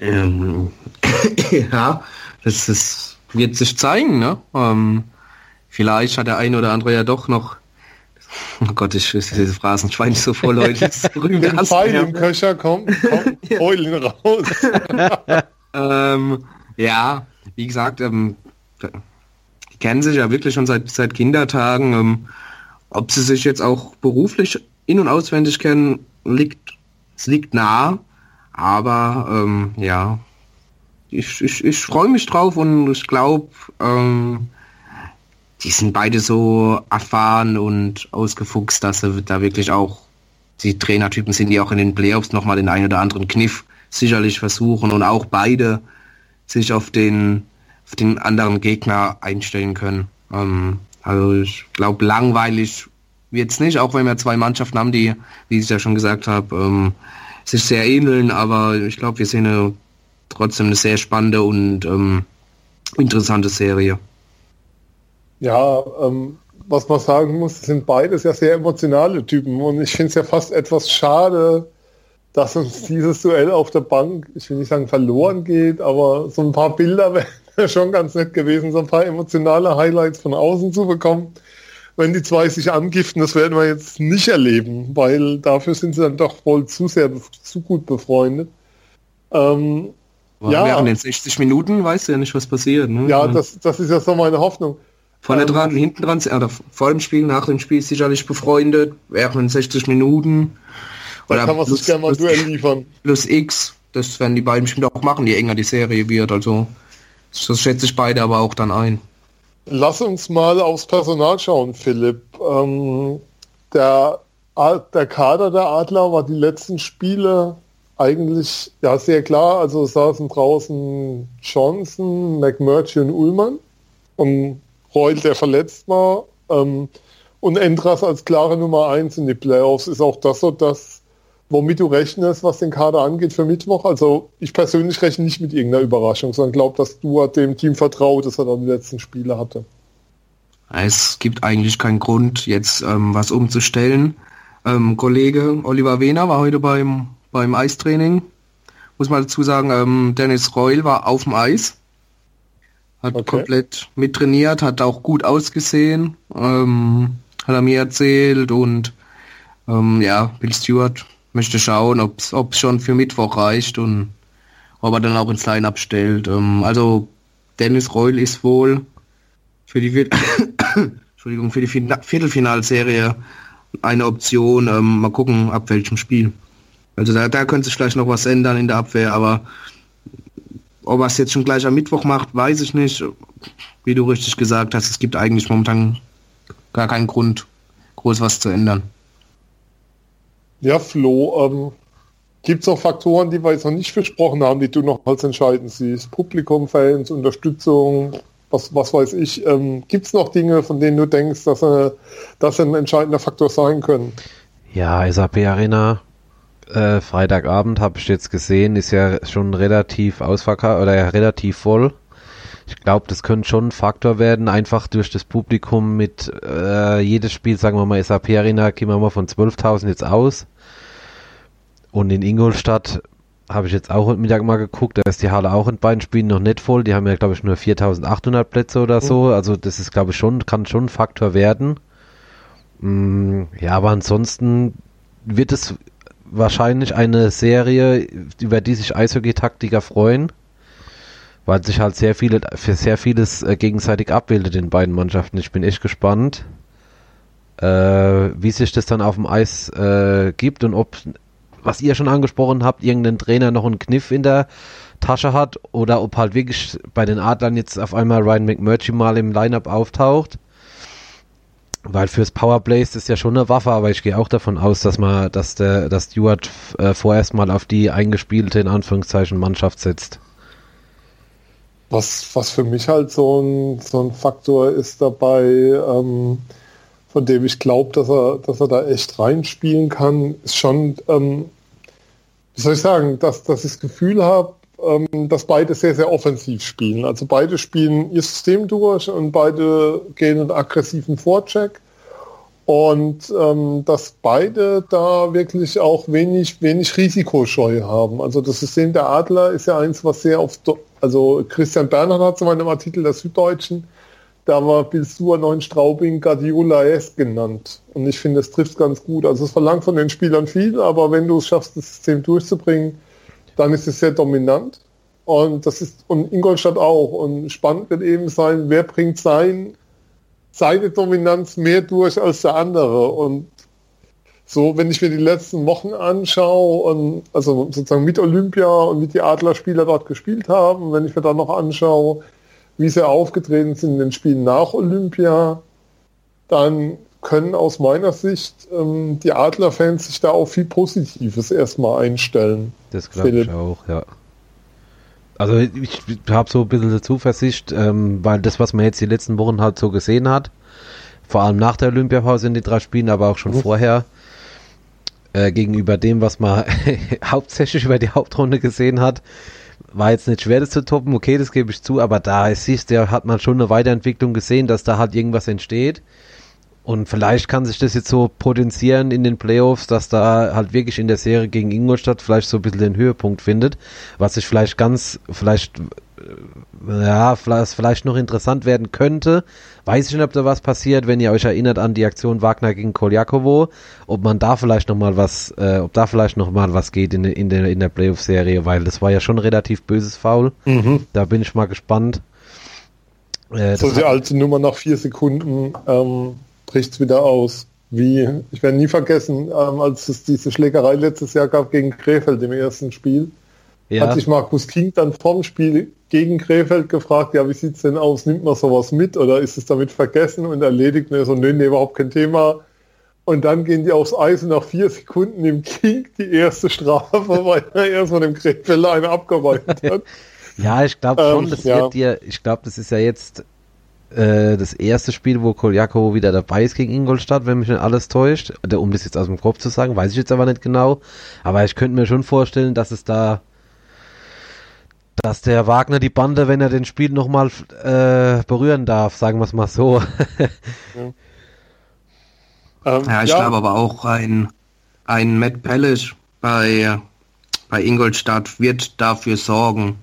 Ähm, <coughs> ja, das, das wird sich zeigen, ne? Ähm, vielleicht hat der eine oder andere ja doch noch Oh Gott, ich ist diese Phrasenschwein so vor, Leute. <laughs> Pfeil im Köcher kommt, kommt heulen <laughs> raus. <laughs> ähm, ja, wie gesagt, ähm, die kennen sich ja wirklich schon seit, seit Kindertagen. Ähm, ob sie sich jetzt auch beruflich in- und auswendig kennen, liegt, es liegt nah. Aber ähm, ja, ich, ich, ich freue mich drauf und ich glaube, ähm, die sind beide so erfahren und ausgefuchst, dass sie da wirklich auch die Trainertypen sind, die auch in den Playoffs nochmal den einen oder anderen Kniff sicherlich versuchen und auch beide sich auf den, auf den anderen Gegner einstellen können. Ähm, also ich glaube, langweilig wird es nicht, auch wenn wir zwei Mannschaften haben, die, wie ich ja schon gesagt habe, ähm, sich sehr ähneln, aber ich glaube, wir sehen eine, trotzdem eine sehr spannende und ähm, interessante Serie. Ja, ähm, was man sagen muss, sind beides ja sehr emotionale Typen und ich finde es ja fast etwas schade, dass uns dieses Duell auf der Bank, ich will nicht sagen verloren geht, aber so ein paar Bilder <laughs> wären schon ganz nett gewesen, so ein paar emotionale Highlights von außen zu bekommen. Wenn die zwei sich angiften, das werden wir jetzt nicht erleben, weil dafür sind sie dann doch wohl zu sehr, zu gut befreundet. Ähm, ja, während den 60 Minuten weißt du ja nicht, was passiert. Ne? Ja, das, das ist ja so meine Hoffnung. Vorne ähm, dran, hinten dran, oder vor dem Spiel, nach dem Spiel sicherlich befreundet, während den 60 Minuten. Oder kann man sich gerne mal Duell liefern. Plus X, das werden die beiden bestimmt auch machen, je enger die Serie wird. Also das schätze ich beide aber auch dann ein. Lass uns mal aufs Personal schauen, Philipp. Ähm, der, der Kader der Adler war die letzten Spiele eigentlich ja sehr klar. Also saßen draußen Johnson, McMurtry und Ullmann und Reul, der verletzt war. Ähm, und Endras als klare Nummer 1 in die Playoffs ist auch das so, dass womit du rechnest, was den Kader angeht für Mittwoch. Also ich persönlich rechne nicht mit irgendeiner Überraschung, sondern glaube, dass du dem Team vertraut, dass er dann die letzten Spiele hatte. Es gibt eigentlich keinen Grund, jetzt ähm, was umzustellen. Ähm, Kollege Oliver Wehner war heute beim, beim Eistraining. Muss man dazu sagen, ähm, Dennis Reul war auf dem Eis. Hat okay. komplett mittrainiert, hat auch gut ausgesehen. Ähm, hat er mir erzählt und ähm, ja, Bill Stewart möchte schauen, ob es schon für Mittwoch reicht und ob er dann auch ins Line-Up stellt. Ähm, also Dennis Reul ist wohl für die <coughs> Entschuldigung, für die Viertelfinalserie eine Option. Ähm, mal gucken, ab welchem Spiel. Also da, da könnte sich vielleicht noch was ändern in der Abwehr, aber ob er es jetzt schon gleich am Mittwoch macht, weiß ich nicht. Wie du richtig gesagt hast, es gibt eigentlich momentan gar keinen Grund, groß was zu ändern. Ja, Flo, ähm, gibt es noch Faktoren, die wir jetzt noch nicht besprochen haben, die du noch als entscheidend siehst? Publikum, Fans, Unterstützung, was, was weiß ich. Ähm, gibt es noch Dinge, von denen du denkst, dass, äh, das ein entscheidender Faktor sein können? Ja, SAP Arena, äh, Freitagabend habe ich jetzt gesehen, ist ja schon relativ ausverkauft oder relativ voll. Ich glaube, das könnte schon ein Faktor werden, einfach durch das Publikum mit äh, jedes Spiel, sagen wir mal, SAP Arena, gehen wir mal von 12.000 jetzt aus. Und in Ingolstadt habe ich jetzt auch heute Mittag mal geguckt, da ist die Halle auch in beiden Spielen noch nicht voll. Die haben ja, glaube ich, nur 4.800 Plätze oder so. Mhm. Also das ist, glaube ich, schon, kann schon ein Faktor werden. Mm, ja, aber ansonsten wird es wahrscheinlich eine Serie, über die sich Eishockey-Taktiker freuen weil sich halt sehr viele, für sehr vieles äh, gegenseitig abbildet in beiden Mannschaften. Ich bin echt gespannt, äh, wie sich das dann auf dem Eis äh, gibt und ob, was ihr schon angesprochen habt, irgendein Trainer noch einen Kniff in der Tasche hat oder ob halt wirklich bei den Adlern jetzt auf einmal Ryan McMurtry mal im Lineup auftaucht. Weil fürs Powerplay ist das ja schon eine Waffe, aber ich gehe auch davon aus, dass man, dass der, dass Stewart äh, vorerst mal auf die eingespielte, in Anführungszeichen, Mannschaft setzt. Was, was für mich halt so ein, so ein Faktor ist dabei, ähm, von dem ich glaube, dass er, dass er da echt reinspielen kann, ist schon, ähm, wie soll ich sagen, dass, dass ich das Gefühl habe, ähm, dass beide sehr, sehr offensiv spielen. Also beide spielen ihr System durch und beide gehen einen aggressiven Vorcheck. Und ähm, dass beide da wirklich auch wenig, wenig Risikoscheu haben. Also das System der Adler ist ja eins, was sehr auf also Christian Bernhard hat es in einem Artikel der Süddeutschen, da war Bilsur neuen Straubing Guardiola-esque genannt. Und ich finde, es trifft ganz gut. Also es verlangt von den Spielern viel, aber wenn du es schaffst, das System durchzubringen, dann ist es sehr dominant. Und das ist, und Ingolstadt auch. Und spannend wird eben sein, wer bringt sein, seine Dominanz mehr durch als der andere. Und so, wenn ich mir die letzten Wochen anschaue und also sozusagen mit Olympia und mit die Adlerspieler dort gespielt haben, wenn ich mir dann noch anschaue, wie sie aufgetreten sind in den Spielen nach Olympia, dann können aus meiner Sicht ähm, die Adlerfans sich da auf viel Positives erstmal einstellen. Das glaube ich auch, ja. Also ich habe so ein bisschen Zuversicht, ähm, weil das, was man jetzt die letzten Wochen halt so gesehen hat, vor allem nach der Olympiapause in den drei Spielen, aber auch schon mhm. vorher, äh, gegenüber dem, was man <laughs> hauptsächlich über die Hauptrunde gesehen hat, war jetzt nicht schwer, das zu toppen, okay, das gebe ich zu, aber da siehst du, hat man schon eine Weiterentwicklung gesehen, dass da halt irgendwas entsteht. Und vielleicht kann sich das jetzt so potenzieren in den Playoffs, dass da halt wirklich in der Serie gegen Ingolstadt vielleicht so ein bisschen den Höhepunkt findet, was sich vielleicht ganz, vielleicht, äh, ja, vielleicht noch interessant werden könnte. Weiß ich nicht, ob da was passiert, wenn ihr euch erinnert an die Aktion Wagner gegen Koljakovo, ob man da vielleicht noch mal was, äh, ob da vielleicht noch mal was geht in, in der, in der Playoff-Serie, weil das war ja schon relativ böses Foul. Mhm. Da bin ich mal gespannt. Äh, so die alte Nummer nach vier Sekunden, ähm bricht es wieder aus. Wie, ich werde nie vergessen, ähm, als es diese Schlägerei letztes Jahr gab gegen Krefeld im ersten Spiel, ja. hat sich Markus King dann vorm Spiel gegen Krefeld gefragt, ja, wie sieht es denn aus? Nimmt man sowas mit oder ist es damit vergessen und erledigt? mir so, nee, nee, überhaupt kein Thema. Und dann gehen die aufs Eis und nach vier Sekunden im King die erste Strafe, <laughs> weil er erstmal dem Krefeld eine abgeräumt <laughs> hat. Ja, ich glaube schon, ähm, das ja. wird dir, ich glaube, das ist ja jetzt äh, das erste Spiel, wo Koljakow wieder dabei ist gegen Ingolstadt, wenn mich nicht alles täuscht. Um das jetzt aus dem Kopf zu sagen, weiß ich jetzt aber nicht genau. Aber ich könnte mir schon vorstellen, dass es da dass der Wagner die Bande, wenn er den Spiel nochmal äh, berühren darf, sagen wir es mal so. <laughs> ja. Ähm, ja, ich ja. glaube aber auch ein, ein Matt Pellish bei, bei Ingolstadt wird dafür sorgen,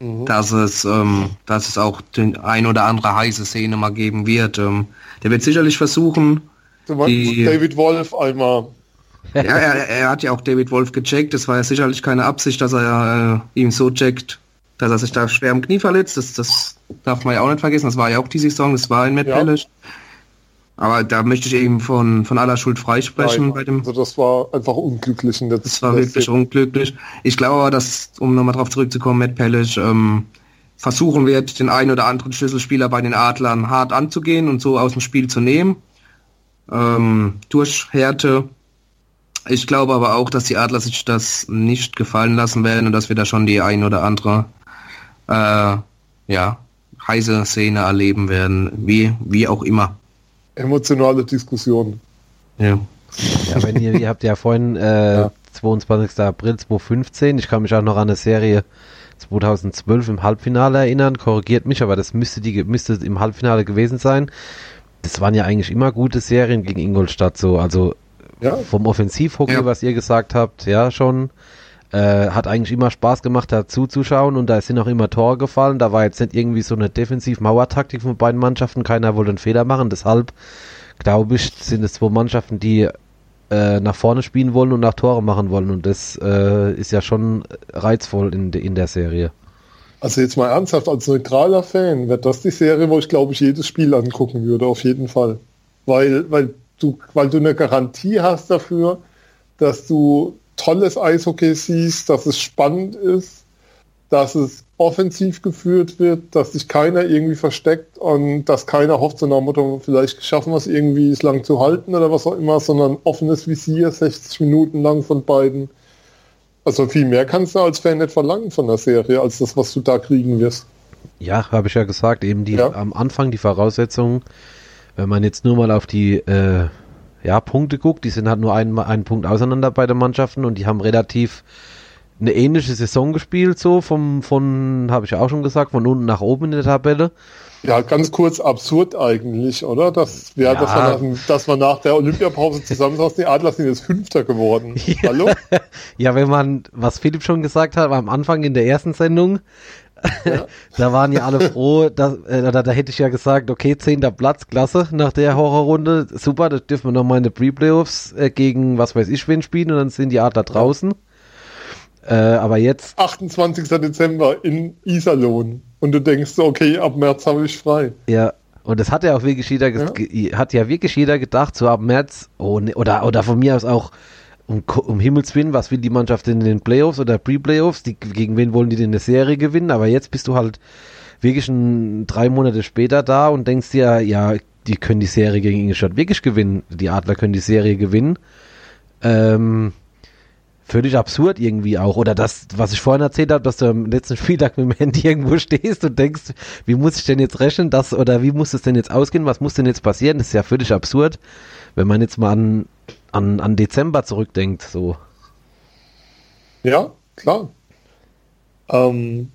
mhm. dass es, ähm, dass es auch den ein oder andere heiße Szene mal geben wird. Ähm, der wird sicherlich versuchen, die, David Wolf einmal. Ja, er, er, hat ja auch David Wolf gecheckt. Das war ja sicherlich keine Absicht, dass er äh, ihm so checkt, dass er sich da schwer im Knie verletzt. Das, das darf man ja auch nicht vergessen. Das war ja auch die Saison. Das war in Matt ja. Aber da möchte ich eben von, von aller Schuld freisprechen Nein, bei dem. Also das war einfach unglücklich. das, das war wirklich unglücklich. Ich glaube aber, dass, um nochmal drauf zurückzukommen, Matt Pellish ähm, versuchen wird, den einen oder anderen Schlüsselspieler bei den Adlern hart anzugehen und so aus dem Spiel zu nehmen. Ähm, durch Härte. Ich glaube aber auch, dass die Adler sich das nicht gefallen lassen werden und dass wir da schon die ein oder andere äh, ja, heiße Szene erleben werden, wie, wie auch immer emotionale Diskussion. Ja. Ja, wenn ihr, ihr habt ja vorhin äh, ja. 22. April 2015, ich kann mich auch noch an eine Serie 2012 im Halbfinale erinnern, korrigiert mich, aber das müsste die müsste im Halbfinale gewesen sein. Das waren ja eigentlich immer gute Serien gegen Ingolstadt so, also ja. vom Offensivhockey, ja. was ihr gesagt habt, ja schon. Äh, hat eigentlich immer Spaß gemacht, da zuzuschauen und da sind auch immer Tore gefallen. Da war jetzt nicht irgendwie so eine Defensiv-Mauertaktik von beiden Mannschaften. Keiner wollte einen Fehler machen. Deshalb, glaube ich, sind es zwei Mannschaften, die äh, nach vorne spielen wollen und nach Tore machen wollen. Und das äh, ist ja schon reizvoll in, in der Serie. Also jetzt mal ernsthaft, als neutraler Fan, wird das die Serie, wo ich glaube ich jedes Spiel angucken würde, auf jeden Fall. Weil, weil du, weil du eine Garantie hast dafür, dass du tolles Eishockey siehst, dass es spannend ist, dass es offensiv geführt wird, dass sich keiner irgendwie versteckt und dass keiner hofft, so nach Motto, vielleicht schaffen wir es irgendwie, es lang zu halten oder was auch immer, sondern offenes Visier, 60 Minuten lang von beiden. Also viel mehr kannst du als Fan nicht verlangen von der Serie, als das, was du da kriegen wirst. Ja, habe ich ja gesagt, eben die ja. am Anfang die Voraussetzungen, wenn man jetzt nur mal auf die äh, ja, Punkte guckt, die sind halt nur einen, einen Punkt auseinander bei den Mannschaften und die haben relativ eine ähnliche Saison gespielt, so vom, von, habe ich ja auch schon gesagt, von unten nach oben in der Tabelle. Ja, ganz kurz absurd eigentlich, oder? Dass wir, ja. dass, wir nach, dass wir nach der Olympiapause zusammensaßen, die Adler sind jetzt Fünfter geworden. <laughs> Ja. Hallo? ja, wenn man, was Philipp schon gesagt hat, am Anfang in der ersten Sendung, ja. <laughs> da waren ja alle froh, dass, äh, da, da, hätte ich ja gesagt, okay, zehnter Platz, klasse, nach der Horrorrunde, super, das dürfen wir nochmal in den Pre-Playoffs äh, gegen was weiß ich wen spielen und dann sind die Adler draußen. Äh, aber jetzt... 28. Dezember in Iserlohn und du denkst okay, ab März habe ich frei. Ja, und das hat ja auch wirklich jeder, ja. hat ja wirklich jeder gedacht, so ab März, oh, ne, oder, oder von mir aus auch, um, um Himmels Willen, was will die Mannschaft in den Playoffs oder Pre-Playoffs? Gegen wen wollen die denn eine Serie gewinnen? Aber jetzt bist du halt wirklich schon drei Monate später da und denkst dir, ja, die können die Serie gegen Ingolstadt wirklich gewinnen. Die Adler können die Serie gewinnen. Ähm, völlig absurd irgendwie auch. Oder das, was ich vorhin erzählt habe, dass du am letzten Spieltag mit dem Handy <laughs> irgendwo stehst und denkst, wie muss ich denn jetzt rechnen, das oder wie muss es denn jetzt ausgehen, was muss denn jetzt passieren? Das ist ja völlig absurd, wenn man jetzt mal an an, an Dezember zurückdenkt, so. Ja, klar. Ähm,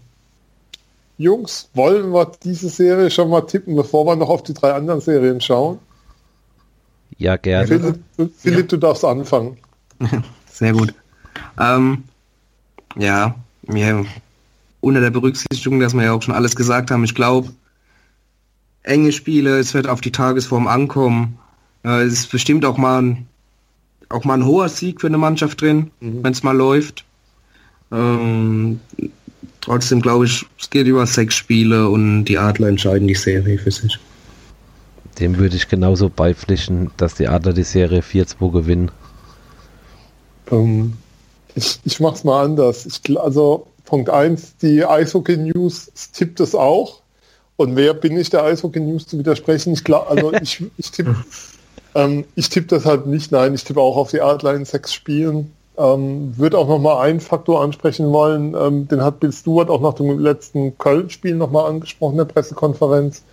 Jungs, wollen wir diese Serie schon mal tippen, bevor wir noch auf die drei anderen Serien schauen? Ja, gerne. Philipp, Philipp ja. du darfst anfangen. <laughs> Sehr gut. Ähm, ja, ja, unter der Berücksichtigung, dass wir ja auch schon alles gesagt haben, ich glaube, enge Spiele, es wird auf die Tagesform ankommen. Äh, es ist bestimmt auch mal ein, auch mal ein hoher Sieg für eine Mannschaft drin, mhm. wenn es mal läuft. Ähm, trotzdem glaube ich, es geht über sechs Spiele und die Adler entscheiden die Serie für sich. Dem würde ich genauso beipflichten, dass die Adler die Serie 4-2 gewinnen. Ähm, ich ich mache es mal anders. Ich, also Punkt 1, die Eishockey News tippt es auch. Und wer bin ich, der Eishockey News zu widersprechen? Ich glaube, also <laughs> ich, ich tippe ähm, ich tipp das halt nicht. Nein, ich tippe auch auf die in sechs Spielen. Ähm, würde auch nochmal einen Faktor ansprechen wollen. Ähm, den hat Bill Stewart auch nach dem letzten Köln-Spiel nochmal angesprochen in der Pressekonferenz.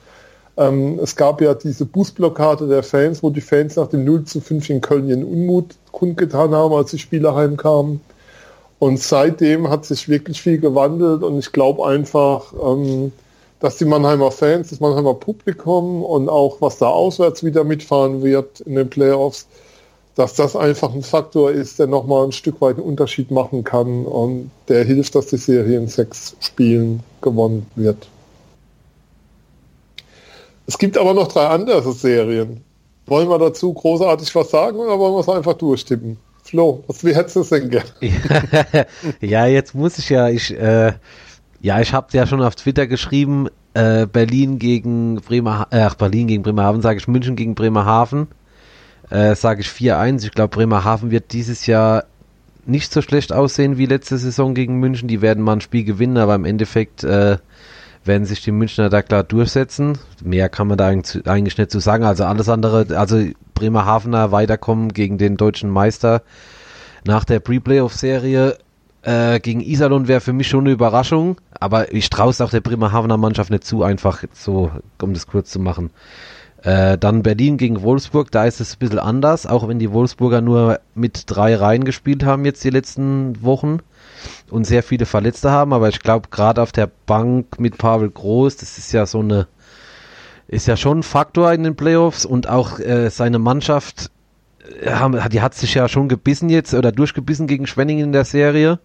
Ähm, es gab ja diese Busblockade der Fans, wo die Fans nach dem 0 zu 5 in Köln ihren Unmut kundgetan haben, als die Spieler heimkamen. Und seitdem hat sich wirklich viel gewandelt und ich glaube einfach, ähm, dass die Mannheimer Fans, das Mannheimer Publikum und auch was da auswärts wieder mitfahren wird in den Playoffs, dass das einfach ein Faktor ist, der nochmal ein Stück weit einen Unterschied machen kann und der hilft, dass die Serie in sechs Spielen gewonnen wird. Es gibt aber noch drei andere Serien. Wollen wir dazu großartig was sagen oder wollen wir es einfach durchtippen? Flo, was, wie hättest du es denn gern? <laughs> ja, jetzt muss ich ja, ich, äh, ja, ich habe ja schon auf Twitter geschrieben, äh, Berlin gegen Bremer, äh, Berlin gegen Bremerhaven, sage ich München gegen Bremerhaven, äh, sage ich 4-1. Ich glaube, Bremerhaven wird dieses Jahr nicht so schlecht aussehen wie letzte Saison gegen München. Die werden mal ein Spiel gewinnen, aber im Endeffekt äh, werden sich die Münchner da klar durchsetzen. Mehr kann man da eigentlich nicht zu sagen. Also alles andere, also Bremerhavener weiterkommen gegen den deutschen Meister nach der Pre-Playoff-Serie äh, gegen Iserlohn wäre für mich schon eine Überraschung, aber ich traue es auch der Bremerhavener Mannschaft nicht zu, einfach so, um das kurz zu machen. Äh, dann Berlin gegen Wolfsburg, da ist es ein bisschen anders, auch wenn die Wolfsburger nur mit drei Reihen gespielt haben jetzt die letzten Wochen und sehr viele Verletzte haben, aber ich glaube gerade auf der Bank mit Pavel Groß, das ist ja so eine, ist ja schon ein Faktor in den Playoffs und auch äh, seine Mannschaft, äh, die hat sich ja schon gebissen jetzt oder durchgebissen gegen Schwenning in der Serie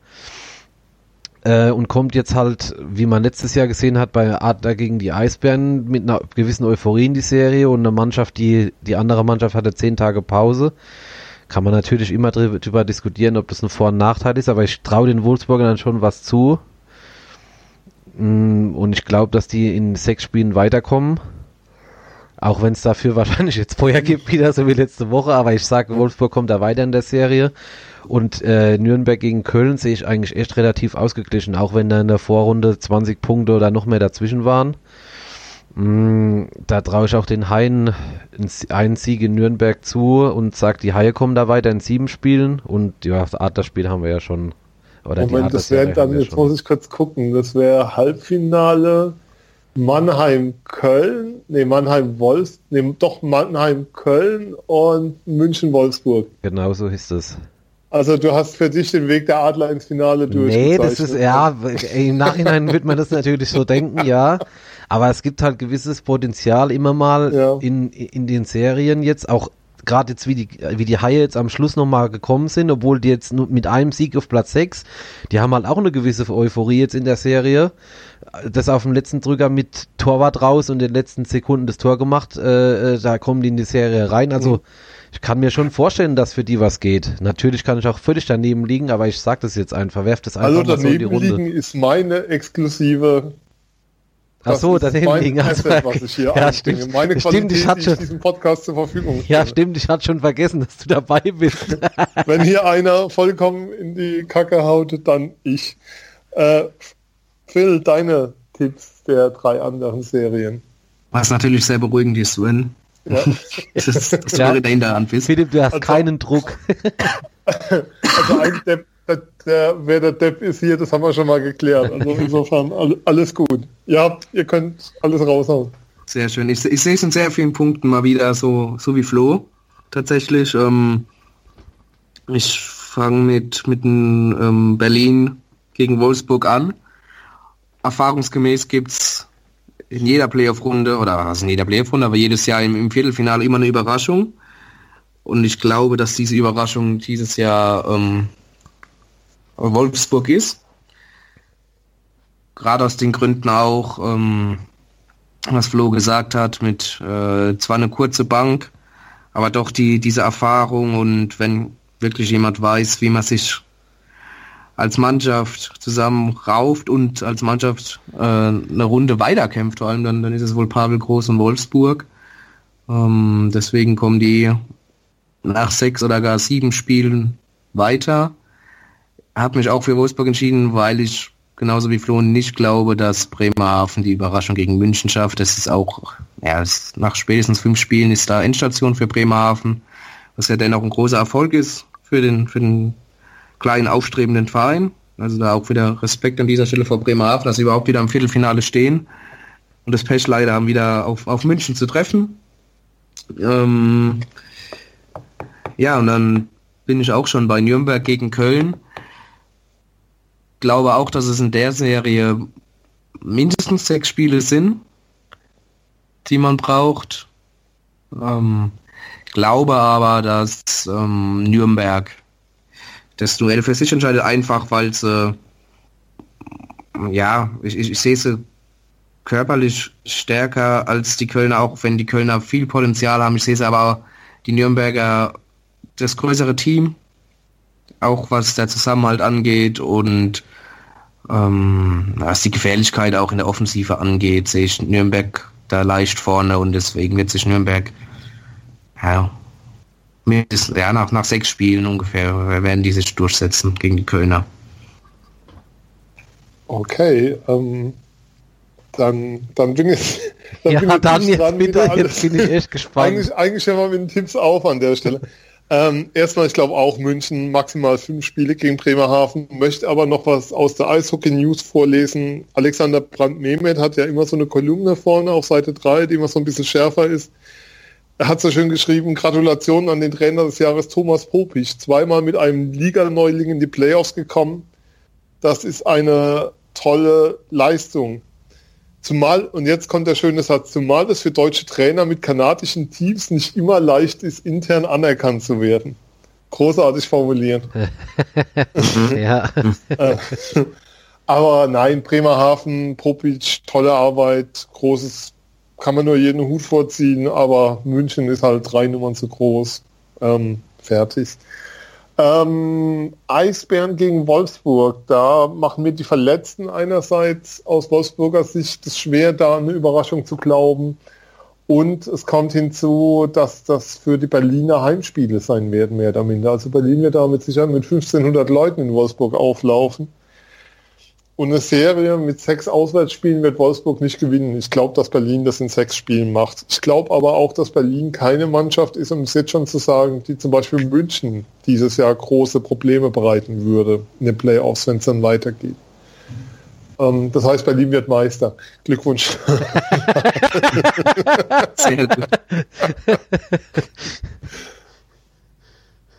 äh, und kommt jetzt halt, wie man letztes Jahr gesehen hat, bei Adler gegen die Eisbären mit einer gewissen Euphorie in die Serie und eine Mannschaft, die, die andere Mannschaft hatte zehn Tage Pause. Kann man natürlich immer drüber diskutieren, ob das ein Vor- und Nachteil ist, aber ich traue den Wolfsburgern dann schon was zu. Mm, und ich glaube, dass die in sechs Spielen weiterkommen. Auch wenn es dafür <laughs> wahrscheinlich jetzt Feuer gibt, wieder so wie letzte Woche, aber ich sage, Wolfsburg kommt da weiter in der Serie. Und äh, Nürnberg gegen Köln sehe ich eigentlich echt relativ ausgeglichen, auch wenn da in der Vorrunde 20 Punkte oder noch mehr dazwischen waren. Mm, da traue ich auch den Haien einen Sieg in Nürnberg zu und sage, die Haie kommen da weiter in sieben Spielen und ja, das Adlerspiel haben wir ja schon. Oder Moment, das wäre dann, jetzt schon. muss ich kurz gucken, das wäre Halbfinale Mannheim-Köln, nee, Mannheim-Wolfs, nee, doch Mannheim-Köln und München-Wolfsburg. Genau so ist es. Also du hast für dich den Weg der Adler ins Finale durch. Nee, das ist, ja, im Nachhinein wird man das natürlich so denken, ja. Aber es gibt halt gewisses Potenzial immer mal ja. in, in den Serien jetzt, auch gerade jetzt wie die, wie die Haie jetzt am Schluss nochmal gekommen sind, obwohl die jetzt nur mit einem Sieg auf Platz 6, die haben halt auch eine gewisse Euphorie jetzt in der Serie. Das auf dem letzten Drücker mit Torwart raus und in den letzten Sekunden das Tor gemacht, äh, äh da kommen die in die Serie rein. Also mhm. Ich kann mir schon vorstellen, dass für die was geht. Natürlich kann ich auch völlig daneben liegen, aber ich sag das jetzt einfach, werft das einfach also mal so in die Runde. Also liegen ist meine exklusive Ach so, daneben liegen. Also, was ich hier ja, stimmt. Meine stimmt, ich hatte schon, diesem Podcast zur Verfügung stelle. Ja, stimmt, ich hatte schon vergessen, dass du dabei bist. <laughs> Wenn hier einer vollkommen in die Kacke haut, dann ich. Äh, Phil, deine Tipps der drei anderen Serien. Was natürlich sehr beruhigend ist, Sven. Ja. <laughs> das, das ja. wäre dahinter an Philipp, du hast also, keinen Druck. <laughs> also ein, der, der, der, wer der Depp ist hier, das haben wir schon mal geklärt. Also insofern alles gut. Ja, ihr könnt alles raushauen. Sehr schön. Ich, ich sehe es in sehr vielen Punkten mal wieder so, so wie Flo. Tatsächlich. Ähm, ich fange mit, mit ähm, Berlin gegen Wolfsburg an. erfahrungsgemäß gibt es in jeder Playoff-Runde, oder also in jeder Playoff-Runde, aber jedes Jahr im, im, Viertelfinale immer eine Überraschung. Und ich glaube, dass diese Überraschung dieses Jahr ähm, Wolfsburg ist. Gerade aus den Gründen auch, ähm, was Flo gesagt hat, mit äh, zwar eine kurze Bank, aber doch die, diese Erfahrung und wenn wirklich jemand weiß, wie man sich als Mannschaft zusammen rauft und als Mannschaft äh, eine Runde weiterkämpft, vor allem dann, dann ist es wohl Pavel Groß und Wolfsburg. Ähm, deswegen kommen die nach sechs oder gar sieben Spielen weiter. Habe mich auch für Wolfsburg entschieden, weil ich genauso wie Flo nicht glaube, dass Bremerhaven die Überraschung gegen München schafft. Das ist auch, ja, ist, nach spätestens fünf Spielen ist da Endstation für Bremerhaven, was ja dennoch ein großer Erfolg ist für den, für den kleinen aufstrebenden Verein. Also da auch wieder Respekt an dieser Stelle vor Bremerhaven, dass sie überhaupt wieder im Viertelfinale stehen und das Pech leider haben, wieder auf, auf München zu treffen. Ähm, ja, und dann bin ich auch schon bei Nürnberg gegen Köln. Glaube auch, dass es in der Serie mindestens sechs Spiele sind, die man braucht. Ähm, glaube aber, dass ähm, Nürnberg das Duell für sich entscheidet, einfach weil sie, ja, ich, ich, ich sehe sie körperlich stärker als die Kölner, auch wenn die Kölner viel Potenzial haben. Ich sehe sie aber die Nürnberger das größere Team, auch was der Zusammenhalt angeht und ähm, was die Gefährlichkeit auch in der Offensive angeht, sehe ich Nürnberg da leicht vorne und deswegen wird sich Nürnberg ja, mindestens, ja nach, nach sechs Spielen ungefähr werden die sich durchsetzen gegen die Kölner. Okay, ähm, dann, dann bin ich, <laughs> dann ja, bin ich dann jetzt, dran, bitte, jetzt bin ich echt gespannt. Eigentlich, eigentlich hören wir mit den Tipps auf an der Stelle. Ähm, erstmal, ich glaube auch München maximal fünf Spiele gegen Bremerhaven, möchte aber noch was aus der Eishockey News vorlesen. Alexander Brandt-Mehmet hat ja immer so eine Kolumne vorne auf Seite 3, die immer so ein bisschen schärfer ist. Er hat so schön geschrieben, Gratulation an den Trainer des Jahres Thomas Popich, zweimal mit einem Liga-Neuling in die Playoffs gekommen. Das ist eine tolle Leistung. Zumal, und jetzt kommt der schöne Satz, zumal es für deutsche Trainer mit kanadischen Teams nicht immer leicht ist, intern anerkannt zu werden. Großartig formulieren. <laughs> ja. Äh, <laughs> aber nein, Bremerhaven, Popic, tolle Arbeit, großes, kann man nur jeden Hut vorziehen, aber München ist halt drei Nummern zu groß. Ähm, fertig. Ähm, Eisbären gegen Wolfsburg, da machen mir die Verletzten einerseits aus Wolfsburger Sicht es schwer, da eine Überraschung zu glauben. Und es kommt hinzu, dass das für die Berliner Heimspiele sein werden, mehr oder minder. Also Berlin wird da mit Sicherheit mit 1500 Leuten in Wolfsburg auflaufen. Und eine Serie mit sechs Auswärtsspielen wird Wolfsburg nicht gewinnen. Ich glaube, dass Berlin das in sechs Spielen macht. Ich glaube aber auch, dass Berlin keine Mannschaft ist, um es jetzt schon zu sagen, die zum Beispiel München dieses Jahr große Probleme bereiten würde in den Playoffs, wenn es dann weitergeht. Ähm, das heißt, Berlin wird Meister. Glückwunsch. <laughs>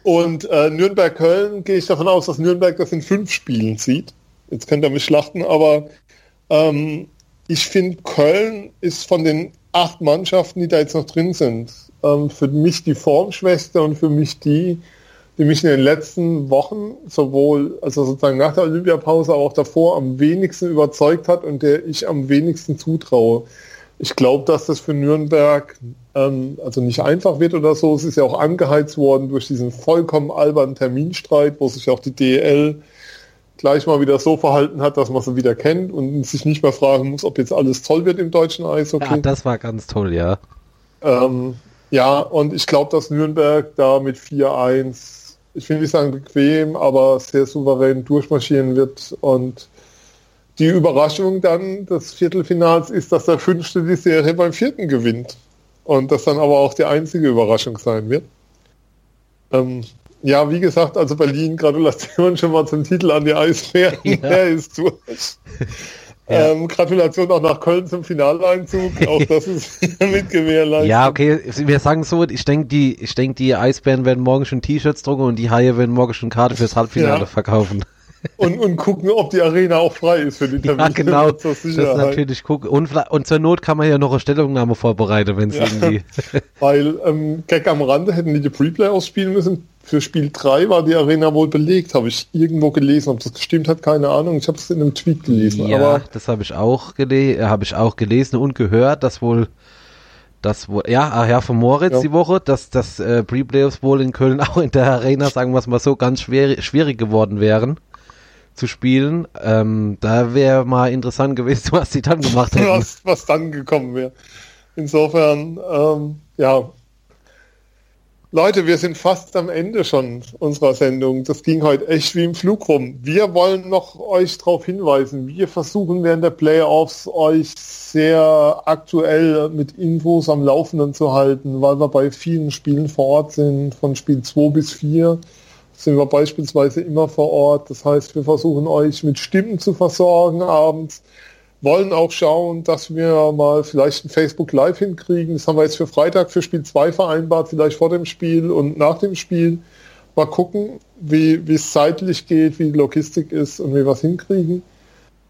Und äh, Nürnberg-Köln gehe ich davon aus, dass Nürnberg das in fünf Spielen sieht jetzt könnt ihr mich schlachten, aber ähm, ich finde, Köln ist von den acht Mannschaften, die da jetzt noch drin sind, ähm, für mich die Formschwester und für mich die, die mich in den letzten Wochen sowohl, also sozusagen nach der Olympiapause, aber auch davor am wenigsten überzeugt hat und der ich am wenigsten zutraue. Ich glaube, dass das für Nürnberg ähm, also nicht einfach wird oder so. Es ist ja auch angeheizt worden durch diesen vollkommen albernen Terminstreit, wo sich auch die DL gleich mal wieder so verhalten hat, dass man sie wieder kennt und sich nicht mehr fragen muss, ob jetzt alles toll wird im deutschen Eishockey. Ja, das war ganz toll, ja. Ähm, ja, und ich glaube, dass Nürnberg da mit 4-1, ich will nicht sagen bequem, aber sehr souverän durchmarschieren wird und die Überraschung dann des Viertelfinals ist, dass der Fünfte die Serie beim Vierten gewinnt. Und das dann aber auch die einzige Überraschung sein wird. Ähm, ja, wie gesagt, also Berlin, Gratulation schon mal zum Titel an die Eisbären. Ja. <laughs> Der ist durch. <laughs> Ja. Ähm, Gratulation auch nach Köln zum Finaleinzug. Auch das ist <laughs> mit gewährleistet. Ja, okay, wir sagen so, ich denke, die, ich denke, die Eisbären werden morgen schon T-Shirts drucken und die Haie werden morgen schon Karte fürs Halbfinale ja. verkaufen. Und, und gucken, ob die Arena auch frei ist für die Termine. Ja, genau. <laughs> Das ist natürlich gucken. Und, und zur Not kann man ja noch eine Stellungnahme vorbereiten, wenn es ja. irgendwie. <laughs> Weil, ähm, Gag am Rande hätten die die Preplay ausspielen müssen. Für Spiel 3 war die Arena wohl belegt, habe ich irgendwo gelesen. Ob das gestimmt hat, keine Ahnung. Ich habe es in einem Tweet gelesen. Ja, aber das habe ich auch gele habe ich auch gelesen und gehört, dass wohl das wohl, ja, ach ja, von Moritz ja. die Woche, dass das äh, Pre-Playoffs wohl in Köln <laughs> auch in der Arena, sagen wir es mal so, ganz schwer, schwierig geworden wären zu spielen. Ähm, da wäre mal interessant gewesen, <laughs> was sie dann gemacht hätten. Was, was dann gekommen wäre. Insofern, ähm, ja, Leute, wir sind fast am Ende schon unserer Sendung. Das ging heute echt wie im Flug rum. Wir wollen noch euch darauf hinweisen. Wir versuchen während der Playoffs euch sehr aktuell mit Infos am Laufenden zu halten, weil wir bei vielen Spielen vor Ort sind, von Spiel 2 bis 4 sind wir beispielsweise immer vor Ort. Das heißt, wir versuchen euch mit Stimmen zu versorgen abends wollen auch schauen, dass wir mal vielleicht ein Facebook Live hinkriegen. Das haben wir jetzt für Freitag für Spiel 2 vereinbart, vielleicht vor dem Spiel und nach dem Spiel. Mal gucken, wie es zeitlich geht, wie die Logistik ist und wie wir es hinkriegen.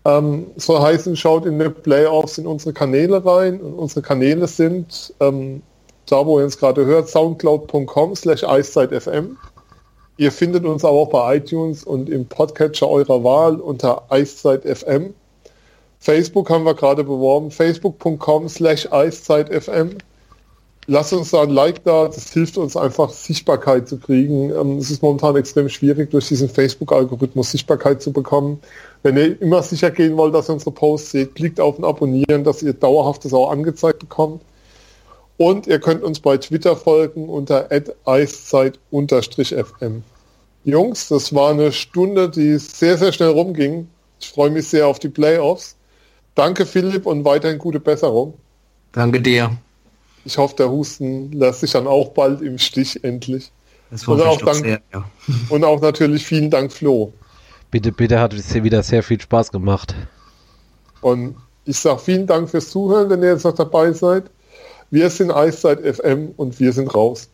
Ähm, soll heißen, schaut in den Playoffs in unsere Kanäle rein. Und unsere Kanäle sind, ähm, da wo ihr uns gerade hört, soundcloud.com slash eiszeitfm. Ihr findet uns aber auch bei iTunes und im Podcatcher eurer Wahl unter eiszeitfm. Facebook haben wir gerade beworben, facebook.com slash eiszeitfm. Lass uns da ein Like da, das hilft uns einfach Sichtbarkeit zu kriegen. Ähm, es ist momentan extrem schwierig, durch diesen Facebook-Algorithmus Sichtbarkeit zu bekommen. Wenn ihr immer sicher gehen wollt, dass ihr unsere Posts seht, klickt auf ein Abonnieren, dass ihr dauerhaft das auch angezeigt bekommt. Und ihr könnt uns bei Twitter folgen unter eiszeit-fm. Jungs, das war eine Stunde, die sehr, sehr schnell rumging. Ich freue mich sehr auf die Playoffs. Danke, Philipp, und weiterhin gute Besserung. Danke dir. Ich hoffe, der Husten lässt sich dann auch bald im Stich endlich. Das und, auch dank, sehr, ja. <laughs> und auch natürlich vielen Dank, Flo. Bitte, bitte hat es wieder sehr viel Spaß gemacht. Und ich sage vielen Dank fürs Zuhören, wenn ihr jetzt noch dabei seid. Wir sind Eiszeit FM und wir sind raus.